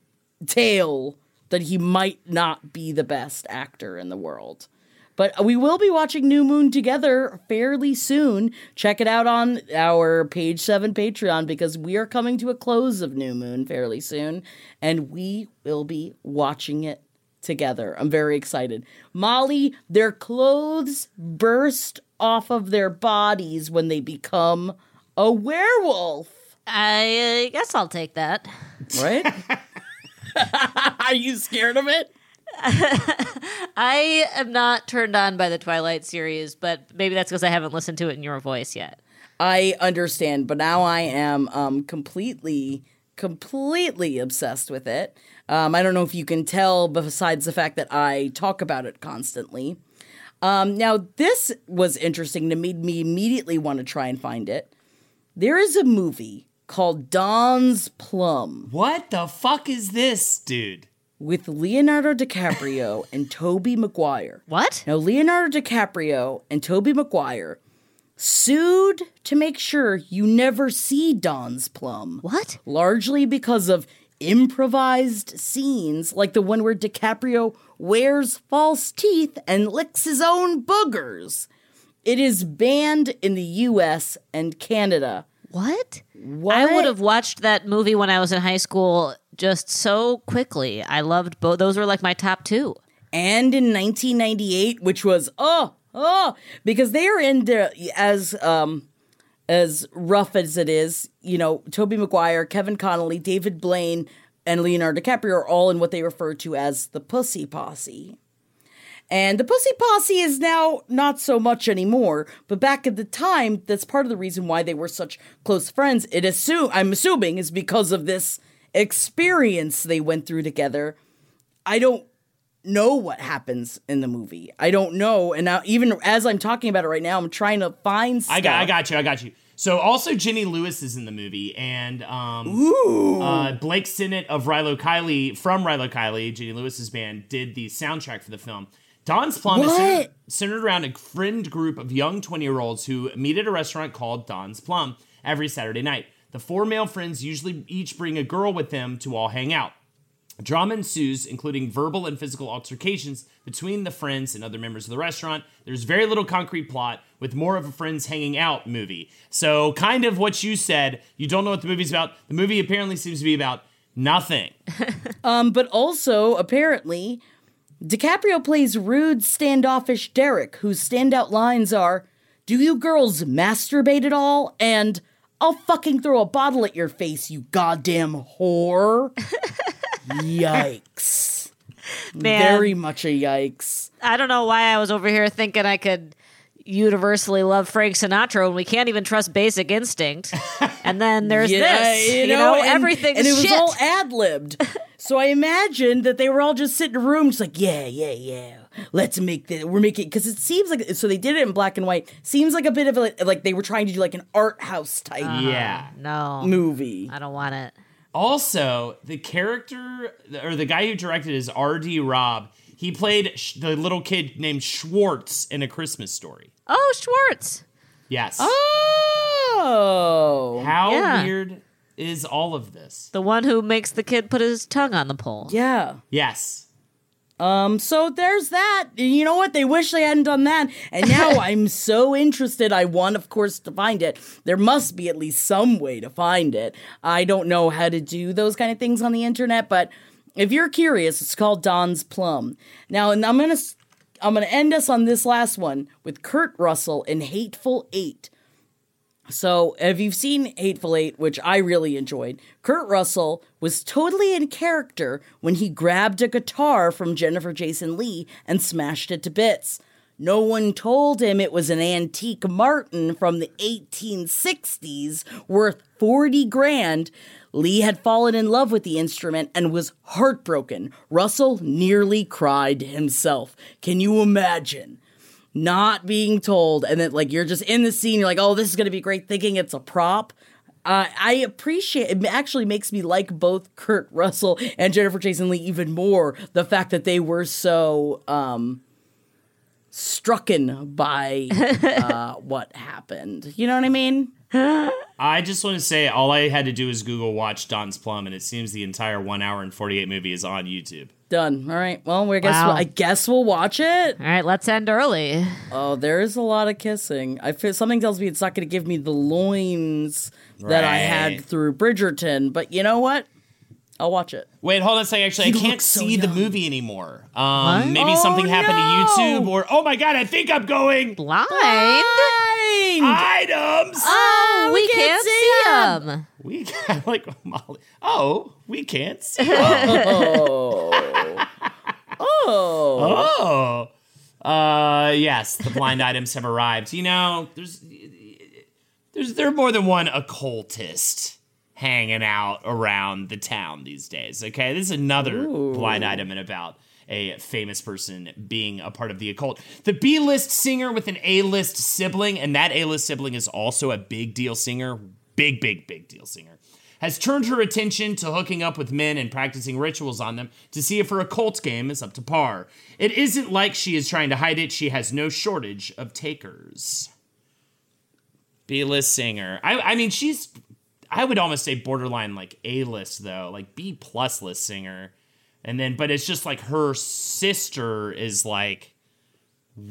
tale that he might not be the best actor in the world. But we will be watching New Moon together fairly soon. Check it out on our page 7 Patreon because we are coming to a close of New Moon fairly soon and we will be watching it together. I'm very excited. Molly, their clothes burst off of their bodies when they become a werewolf, I uh, guess I'll take that. right? are you scared of it? I am not turned on by the Twilight series, but maybe that's because I haven't listened to it in your voice yet. I understand, but now I am um, completely, completely obsessed with it. Um, I don't know if you can tell, besides the fact that I talk about it constantly. Um, now, this was interesting to made me immediately want to try and find it. There is a movie called Don's Plum What the fuck is this, dude? with Leonardo DiCaprio and Tobey Maguire. What? Now, Leonardo DiCaprio and Tobey Maguire sued to make sure you never see Don's Plum. What? Largely because of improvised scenes like the one where DiCaprio wears false teeth and licks his own boogers. It is banned in the US and Canada. What? What? I would have watched that movie when I was in high school just so quickly. I loved both. Those were like my top two. and in 1998 which was oh oh because they are into as um as rough as it is you know tobey maguire kevin connolly david blaine and leonardo dicaprio are all in what they refer to as the pussy posse and the pussy posse is now not so much anymore but back at the time that's part of the reason why they were such close friends it assume i'm assuming is because of this experience they went through together i don't know what happens in the movie. I don't know, and now even as I'm talking about it right now, I'm trying to find. Stuff. I got I got you. I got you. So also Jenny Lewis is in the movie, and um, uh, Blake Sennett of Rilo Kiley from Rilo Kiley, Jenny Lewis's band, did the soundtrack for the film. Don's Plum is centered, centered around a friend group of young 20 year olds who meet at a restaurant called Don's Plum every Saturday night. The four male friends usually each bring a girl with them to all hang out. Drama ensues, including verbal and physical altercations between the friends and other members of the restaurant. There's very little concrete plot, with more of a friends hanging out movie. So, kind of what you said, you don't know what the movie's about. The movie apparently seems to be about nothing. Um, but also, apparently, DiCaprio plays rude, standoffish Derek, whose standout lines are, Do you girls masturbate at all? And, I'll fucking throw a bottle at your face, you goddamn whore. Yikes. Man. Very much a yikes. I don't know why I was over here thinking I could universally love Frank Sinatra when we can't even trust Basic Instinct. And then there's this, you, know, and- everything's and it was shit. all ad libbed. so I imagined that they were all just sitting in a room, just like, yeah, yeah, yeah. Let's make the we're making because it seems like so they did it in black and white. Seems like a bit of a, like they were trying to do like an art house type uh-huh. yeah. no, movie. I don't want it. Also, the character or the guy who directed is R.D. Robb. He played sh- the little kid named Schwartz in A Christmas Story. Oh, Schwartz. Yes. Oh, How yeah. weird is all of this? The one who makes the kid put his tongue on the pole. yeah. Yes. Um, so there's that. You know what? They wish they hadn't done that. And now I'm so interested. I want, of course, to find it. There must be at least some way to find it. I don't know how to do those kind of things on the internet, but if you're curious, it's called Don's Plum. Now, and I'm gonna I'm gonna end us on this last one with Kurt Russell in Hateful Eight. So, if you've seen Hateful Eight, which I really enjoyed, Kurt Russell was totally in character when he grabbed a guitar from Jennifer Jason Lee and smashed it to bits. No one told him it was an antique Martin from the 1860s worth 40 grand. Lee had fallen in love with the instrument and was heartbroken. Russell nearly cried himself. Can you imagine? Not being told and then like you're just in the scene you're like oh this is going to be great thinking it's a prop. Uh, I appreciate it actually makes me like both Kurt Russell and Jennifer Jason Lee even more the fact that they were so um strucken by uh what happened. You know what I mean I just want to say all I had to do is Google watch Don's Plum, and it seems the entire one hour and 48 movie is on YouTube. done all right well we guess Wow. I guess we'll watch it All right, let's end early. oh there is a lot of kissing I feel something tells me it's not going to give me the loins that I had through Bridgerton but you know what I'll watch it Wait, hold on a second. Actually, He I can't looks so see the movie anymore. Um, maybe Oh, something happened no. to YouTube, or oh my god, I think I'm going Blind? Blind! Items. Oh, we, can't, see them. we like Molly. Oh, we can't see. them. Oh. oh. Oh, uh, yes, the blind items have arrived. You know, there's there's there are more than one occultist hanging out around the town these days. Okay, this is another blind item and about a famous person being a part of the occult. The B-list singer with an A-list sibling, and that A-list sibling is also a big deal singer. Big, big, big deal singer has turned her attention to hooking up with men and practicing rituals on them to see if her occult game is up to par. It isn't like she is trying to hide it, she has no shortage of takers. B list singer. I, I mean, she's, I would almost say borderline like A list, though, like B plus list singer. And then, but it's just like her sister is like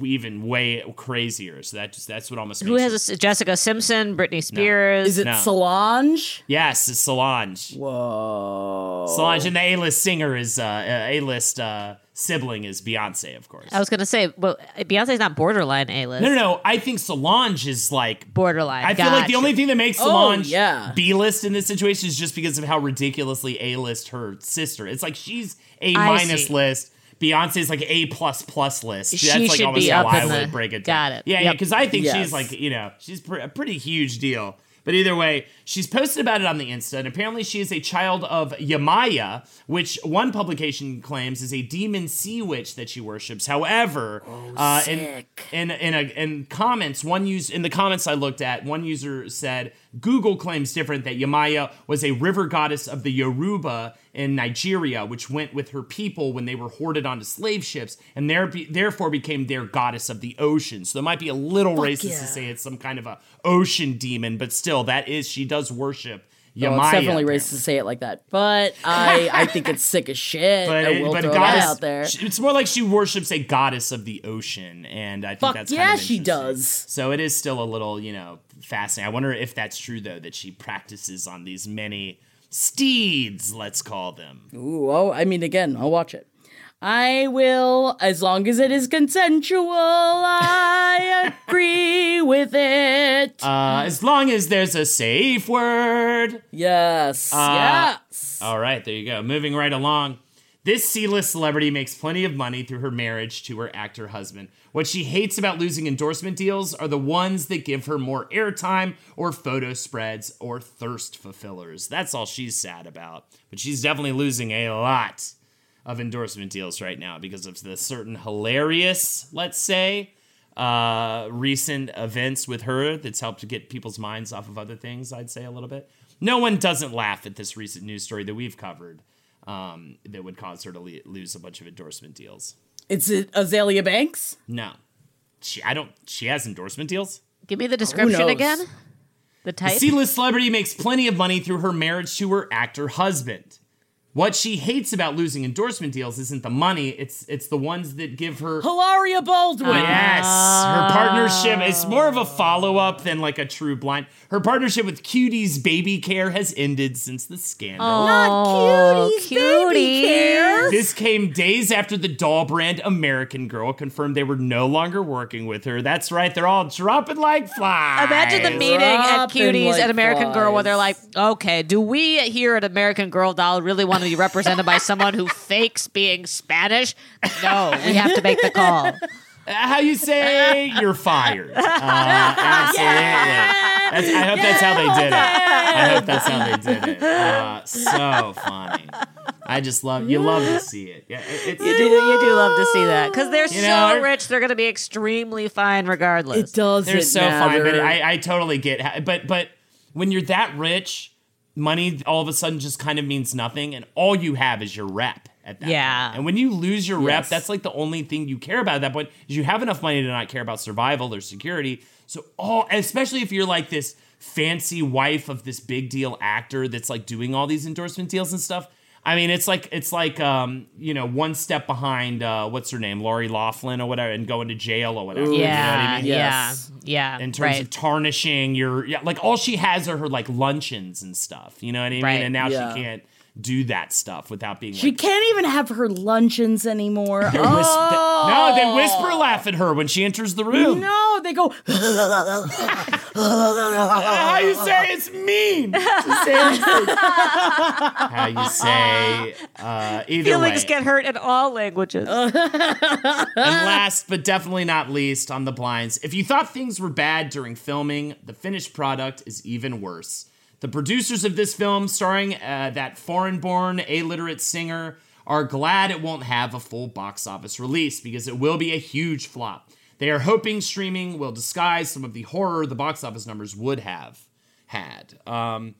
even way crazier. So that just, that's what almost Who makes has it- a, Jessica Simpson, Britney Spears? Is it No. Solange? Yes, it's Solange. Whoa. Solange, and the A-list singer is uh, uh, A-list uh, sibling is Beyonce, of course. I was gonna say, well, Beyonce's not borderline A list. no, no, no. I think Solange is like. Borderline. I feel like the only thing that makes oh, Solange yeah. B-list in this situation is just because of how ridiculously A-list her sister. It's like she's A minus see. list. Beyonce's like A plus plus list. She That's like should almost be how up I in would the- break it got it. Yeah, yeah. Because I think Yes. she's like you know she's pr- a pretty huge deal. But either way, she's posted about it on the Insta, and apparently she is a child of Yemaya, which one publication claims is a demon sea witch that she worships. However, uh, in, in in a, in comments, one use in the comments I looked at, one user said Google claims different that Yemaya was a river goddess of the Yoruba in Nigeria, which went with her people when they were hoarded onto slave ships, and there therefore became their goddess of the ocean. So it might be a little racist yeah. to say it's some kind of a ocean demon, but still, that is she does worship Yemaya. Well, it's definitely racist to say it like that, but I I think it's sick as shit. But, I will but throw goddess, that out there. it's more like she worships a goddess of the ocean, and I think Fuck that's yeah, kind of she does. So it is still a little, you know, fascinating. I wonder if that's true though that she practices on these many steeds, let's call them. Ooh, oh, I mean, again, I'll watch it. I will, as long as it is consensual. I agree with it. Uh, as long as there's a safe word. yes, Uh, yes. All right, there you go. Moving right along. This C-list celebrity makes plenty of money through her marriage to her actor husband. What she hates about losing endorsement deals are the ones that give her more airtime or photo spreads or thirst fulfillers. That's all she's sad about. But she's definitely losing a lot of endorsement deals right now because of the certain hilarious, let's say, uh, recent events with her that's helped to get people's minds off of other things, I'd say a little bit. No one doesn't laugh at this recent news story that we've covered um, that would cause her to le- lose a bunch of endorsement deals. It's it Azealia Banks. No. She, I don't, she has endorsement deals? Give me the description again. The type. C-list celebrity makes plenty of money through her marriage to her actor husband. What she hates about losing endorsement deals isn't the money; it's it's the ones that give her Hilaria Baldwin. Uh, yes, her ah. partnership is more of a follow up than like a true blind. Her partnership with Cutie's Baby Care has ended since the scandal. Not cuties, baby care. This came days after the doll brand American Girl confirmed they were no longer working with her. That's right, they're all dropping like flies. Imagine the meeting at Dropping Cuties like at American Girl where they're like, flies. okay, do we here at American Girl Doll really want to be represented by someone who fakes being Spanish? No, we have to make the call. Uh, How you say you're fired? Uh, absolutely. That's, I hope that's how they did it. I hope that's how they did it. Uh, so funny. I just love you. Love to see it. Yeah, it, it's You do, you do love to see that because they're You so know, rich, they're going to be extremely fine regardless. It doesn't they're so matter. fine. But I, I totally get. how- But but when you're that rich, money all of a sudden just kind of means nothing, and all you have is your rep. At that Yeah. point. And when you lose your rep, that's like the only thing you care about at that point. Is you have enough money to not care about survival or security. So all, especially if you're like this fancy wife of this big deal actor that's like doing all these endorsement deals and stuff. I mean, it's like it's like um, you know, one step behind uh, what's her name, Lori Laughlin or whatever, and going to jail or whatever. You know what yeah, I mean? Yes. yeah, yeah. in terms right. of tarnishing your yeah, like all she has are her like luncheons and stuff. You know what I mean? Right. And now Yeah. she can't do that stuff without being She like can't even have her luncheons anymore. They oh, whisper- no, they whisper laugh at her when she enters the room. no, they go. How you say it's mean? How you say uh, either Feelings way. get hurt in all languages. and last but definitely not least on the blinds, if you thought things were bad during filming, the finished product is even worse. The producers of this film, starring uh, that foreign born, illiterate singer, are glad it won't have a full box office release because it will be a huge flop. They are hoping streaming will disguise some of the horror the box office numbers would have had. Um,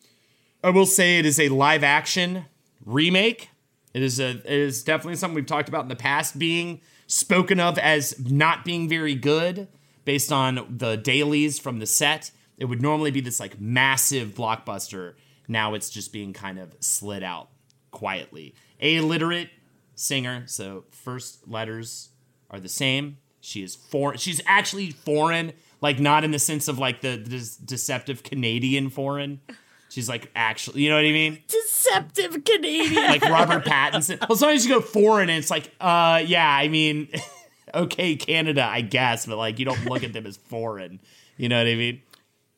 I will say it is a live action remake. It is a it is definitely something we've talked about in the past being spoken of as not being very good based on the dailies from the set. It would normally be this like massive blockbuster. Now it's just being kind of slid out quietly. A literate singer, so first letters are the same. She is foreign. She's actually foreign, like not in the sense of like the, the deceptive Canadian foreign. She's like actually, you know what I mean? Deceptive Canadian. like Robert Pattinson. Well, sometimes you go foreign and it's like, uh, yeah, I mean, okay, Canada, I guess, but like you don't look at them as foreign. You know what I mean?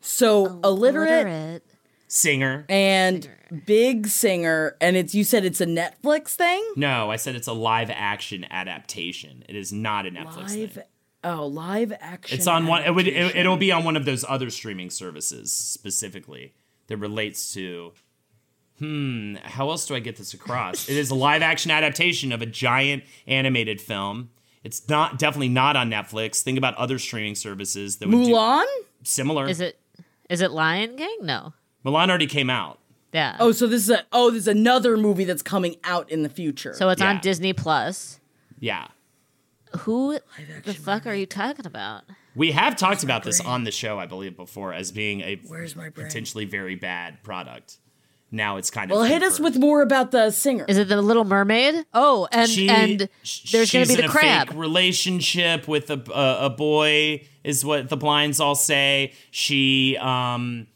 So illiterate Illiterate. Singer. and big singer, and it's you said it's a Netflix thing. No, I said it's a live action adaptation. It is not a Netflix Live thing. Oh, live action. It's on one. It would. It, it'll be on one of those other streaming services specifically that relates to. Hmm. How else do I get this across? it is a live action adaptation of a giant animated film. It's not definitely not on Netflix. Think about other streaming services that would Mulan. do similar. Is it is it Lion King? No. Mulan already came out. Yeah. Oh, so this is a oh, there's another movie that's coming out in the future. so it's yeah. on Disney Plus. Yeah. Who the fuck are you talking about? We have talked about this on the show, I believe, before as being a Where's my brain? potentially very bad product. Now it's kind of well, of hit us confirmed. with more about the singer. Is it the Little Mermaid? Oh, and She- and there's going to be the in a crab. fake relationship with a, a a boy is what the blinds all say. She um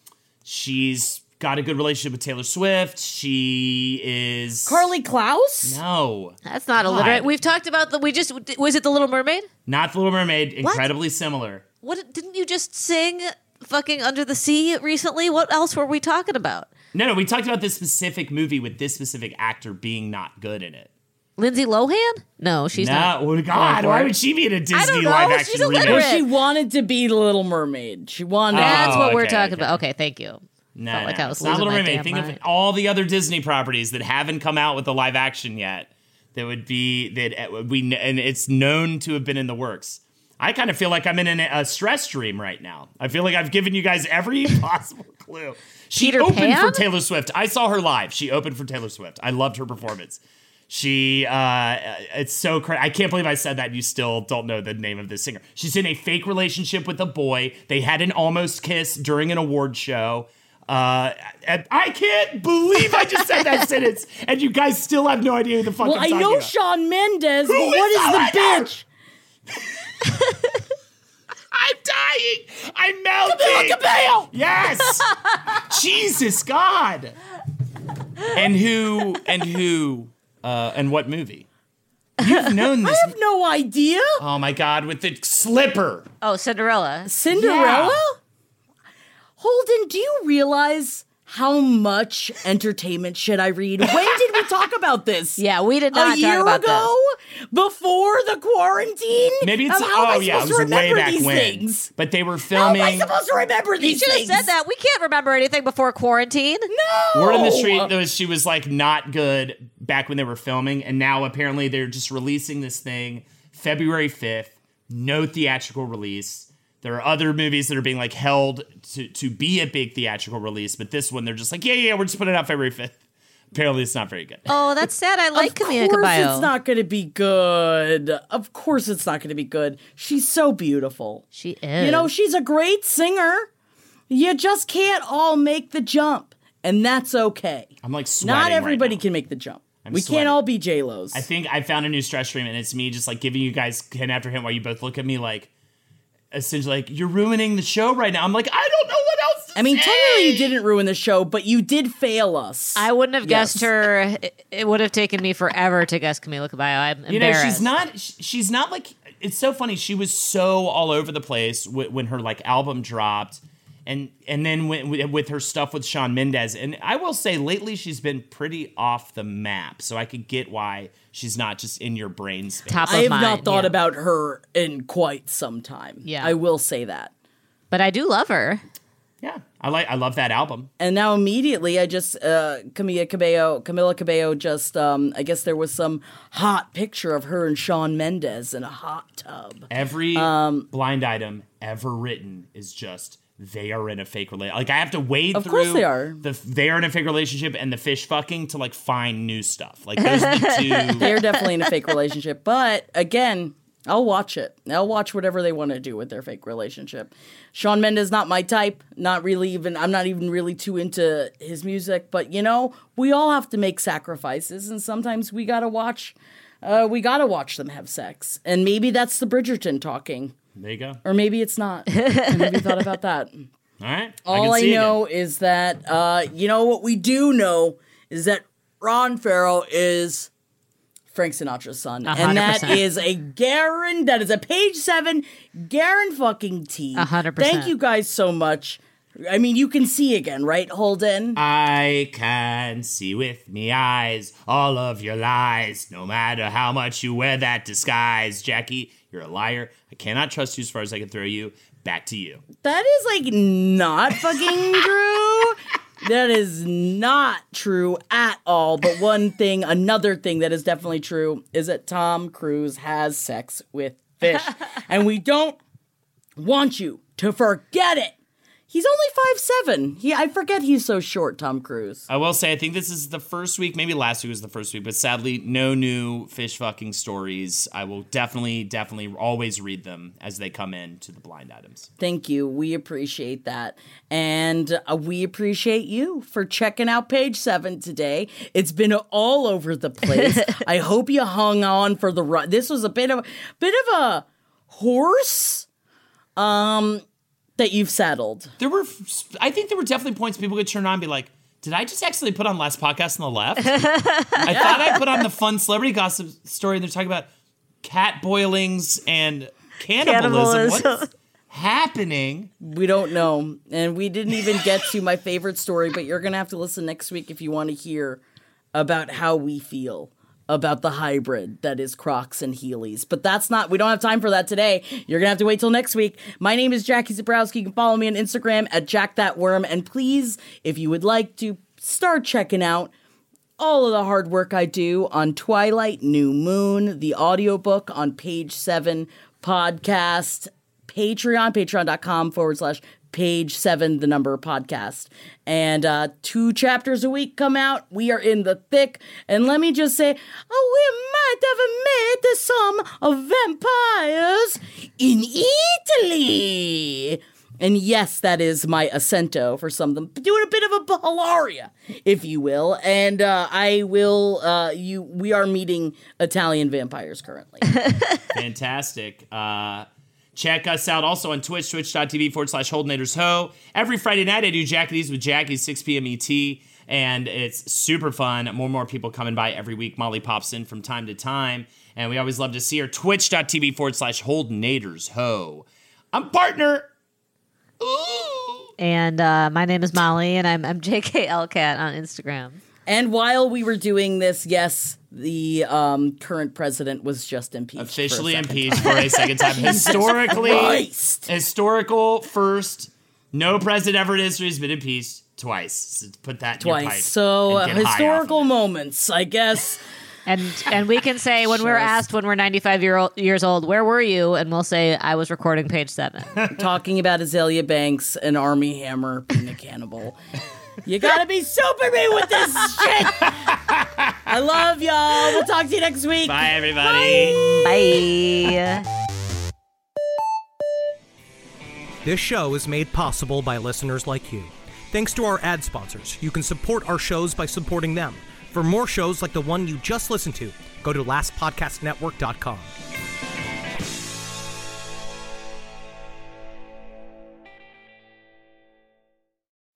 she's got a good relationship with Taylor Swift. She is Karlie Kloss? No, That's not God. illiterate. We've talked about the. We just was it the Little Mermaid? not the Little Mermaid. Incredibly similar. What didn't you just sing? Fucking Under the Sea recently. What else were we talking about? No, no, we talked about this specific movie with this specific actor being not good in it. Lindsay Lohan? No, she's no, not. oh God, why would she be in a Disney don't know. live She's action remake? illiterate. Well, she wanted to be the Little Mermaid. She wanted. That's Oh, what we're talking okay. about. Okay, thank you. No, Felt like I was not Little Mermaid. Think mind. of all the other Disney properties that haven't come out with the live action yet. That would be that uh, we and it's known to have been in the works. I kind of feel like I'm in an, a stress dream right now. I feel like I've given you guys every possible clue. She Peter opened Pan? for Taylor Swift. I saw her live. She opened for Taylor Swift. I loved her performance. She, uh, it's so crazy. I can't believe I said that. and You still don't know the name of this singer. She's in a fake relationship with a boy. They had an almost kiss during an award show. Uh, I can't believe I just said that sentence, and you guys still have no idea who the fuck well, I know about. Shawn Mendes, but Who what is is the bitch? I'm dying. I'm melting. Camila Cabello. Yes. Jesus God. And who? And who? Uh, and what movie? You've known this. I have no idea. Oh my God! With the slipper. Oh, Cinderella. Cinderella? Yeah. Holden, do you realize how much entertainment should I read? When did we talk about this? Yeah, we did not a year talk about ago, before the quarantine. Maybe it's Um, how am I oh yeah, it supposed was to way remember back these when. things? But they were How am I filming. supposed to remember these? You should have said that. We can't remember anything before quarantine. No. Word on the street that was she was like not good back when they were filming, and now apparently they're just releasing this thing February fifth, no theatrical release. There are other movies that are being like held to to be a big theatrical release, but this one they're just like, yeah, yeah, we're just putting it out February fifth. Apparently, it's not very good. Oh, that's sad. I like of course Cabello. it's not going to be good. Of course it's not going to be good. She's so beautiful. She is. You know, she's a great singer. You just can't all make the jump, and that's okay. I'm like sweating. Not right everybody now. can make the jump. I'm we sweating. can't all be J Lo's. I think I found a new stress stream, and it's me just like giving you guys hint after hint while you both look at me like, essentially like you're ruining the show right now. I'm like, I don't know what else. To I mean, say. technically, you didn't ruin the show, but you did fail us. I wouldn't have Yes. guessed her. It, it would have taken me forever to guess Camila Cabello. I'm You know, she's not. She's not like. It's so funny. She was so all over the place w- when her like album dropped, and and then when, with her stuff with Shawn Mendes. And I will say, lately she's been pretty off the map. So I could get why she's not just in your brain space. top of I have mind, not thought yeah. about her in quite some time. Yeah. I will say that. but I do love her. Yeah, I like. I love that album. And now immediately, I just uh, Camila Cabello, Camila Cabello just. Um, I guess there was some hot picture of her and Shawn Mendes in a hot tub. Every Um, blind item ever written is just they are in a fake relationship. Like I have to wade Of through course they are. the they are in a fake relationship and the fish fucking to like find new stuff. Like those are the two. They're definitely in a fake relationship, but again, I'll watch it. I'll watch whatever they want to do with their fake relationship. Shawn Mendes not my type. Not really even. I'm not even really too into his music. But you know, we all have to make sacrifices, and sometimes we gotta watch. Uh, we gotta watch them have sex, and maybe that's the Bridgerton talking, There you go. or maybe it's not. Have you thought about that? All right. All can I, see again. know is that uh, you know what we do know is that Ronan Farrow is Frank Sinatra's son, and hundred that percent. is a Garen. That is a page seven Garen fucking T. A hundred percent. Thank you guys so much. I mean, you can see again, right, Holden? I can see with me eyes all of your lies, no matter how much you wear that disguise. Jackie, You're a liar. I cannot trust you as far as I can throw you. Back to you. That is like not fucking true. That is not true at all. But one thing, another thing that is definitely true is that Tom Cruise has sex with fish. and we don't want you to forget it. He's only five seven. He I forget he's so short, Tom Cruise. I will say, I think this is the first week. Maybe last week was the first week, but sadly, no new fish fucking stories. I will definitely, definitely always read them as they come in to the blind items. Thank you. We appreciate that. And uh, we appreciate you for checking out page seven today. It's been all over the place. I hope you hung on for the run. This was a bit of bit of a horse um that you've settled. There were, I think there were definitely points people could turn on and be like, did I just actually put on last podcast on the left? I thought I put on the fun celebrity gossip story and they're talking about cat boilings and cannibalism. Cannibalism. What's happening? We don't know. And we didn't even get to my favorite story, but you're going to have to listen next week if you want to hear about how we feel about the hybrid that is Crocs and Heelys. But that's not, we don't have time for that today. You're going to have to wait till next week. My name is Jackie Zebrowski. You can follow me on Instagram at jackthatworm. And please, if you would like to start checking out all of the hard work I do on Twilight, New Moon, the audiobook on page seven podcast, Patreon, patreon.com forward slash page seven, the number podcast. And uh, two chapters a week come out. We are in the thick. And let me just say, oh, we might have met some vampires in Italy. And yes, that is my acento for some of them. Doing a bit of a baccalaria, if you will. And uh, I will. Uh, you. We are meeting Italian vampires currently. Fantastic. Uh, check us out also on Twitch, twitch.tv forward slash Holdenators Ho. Every Friday night, I do Jackies with Jackie, 6 p.m. ET, and it's super fun. More and more people coming by every week. Molly pops in from time to time, and we always love to see her. Twitch.tv forward slash Holdenators Ho. I'm partner. Ooh. And uh, my name is Molly, and I'm, I'm JKLCat on Instagram. And while we were doing this, yes, the um, current president was just impeached. Officially second impeached for a second time. Historically, Christ. historical first. No president ever in history has been impeached twice. So put that in your pipe Twice. So uh, and get high off of historical it. moments, I guess. And and we can say when we're asked when we're 95 year old, years old, where were you? And we'll say I was recording page seven. talking about Azealia Banks and Armie Hammer being a cannibal. You gotta be super me with this shit. I love y'all. We'll talk to you next week. Bye, everybody. Bye. This show is made possible by listeners like you. Thanks to our ad sponsors, you can support our shows by supporting them. For more shows like the one you just listened to, go to lastpodcastnetwork.com.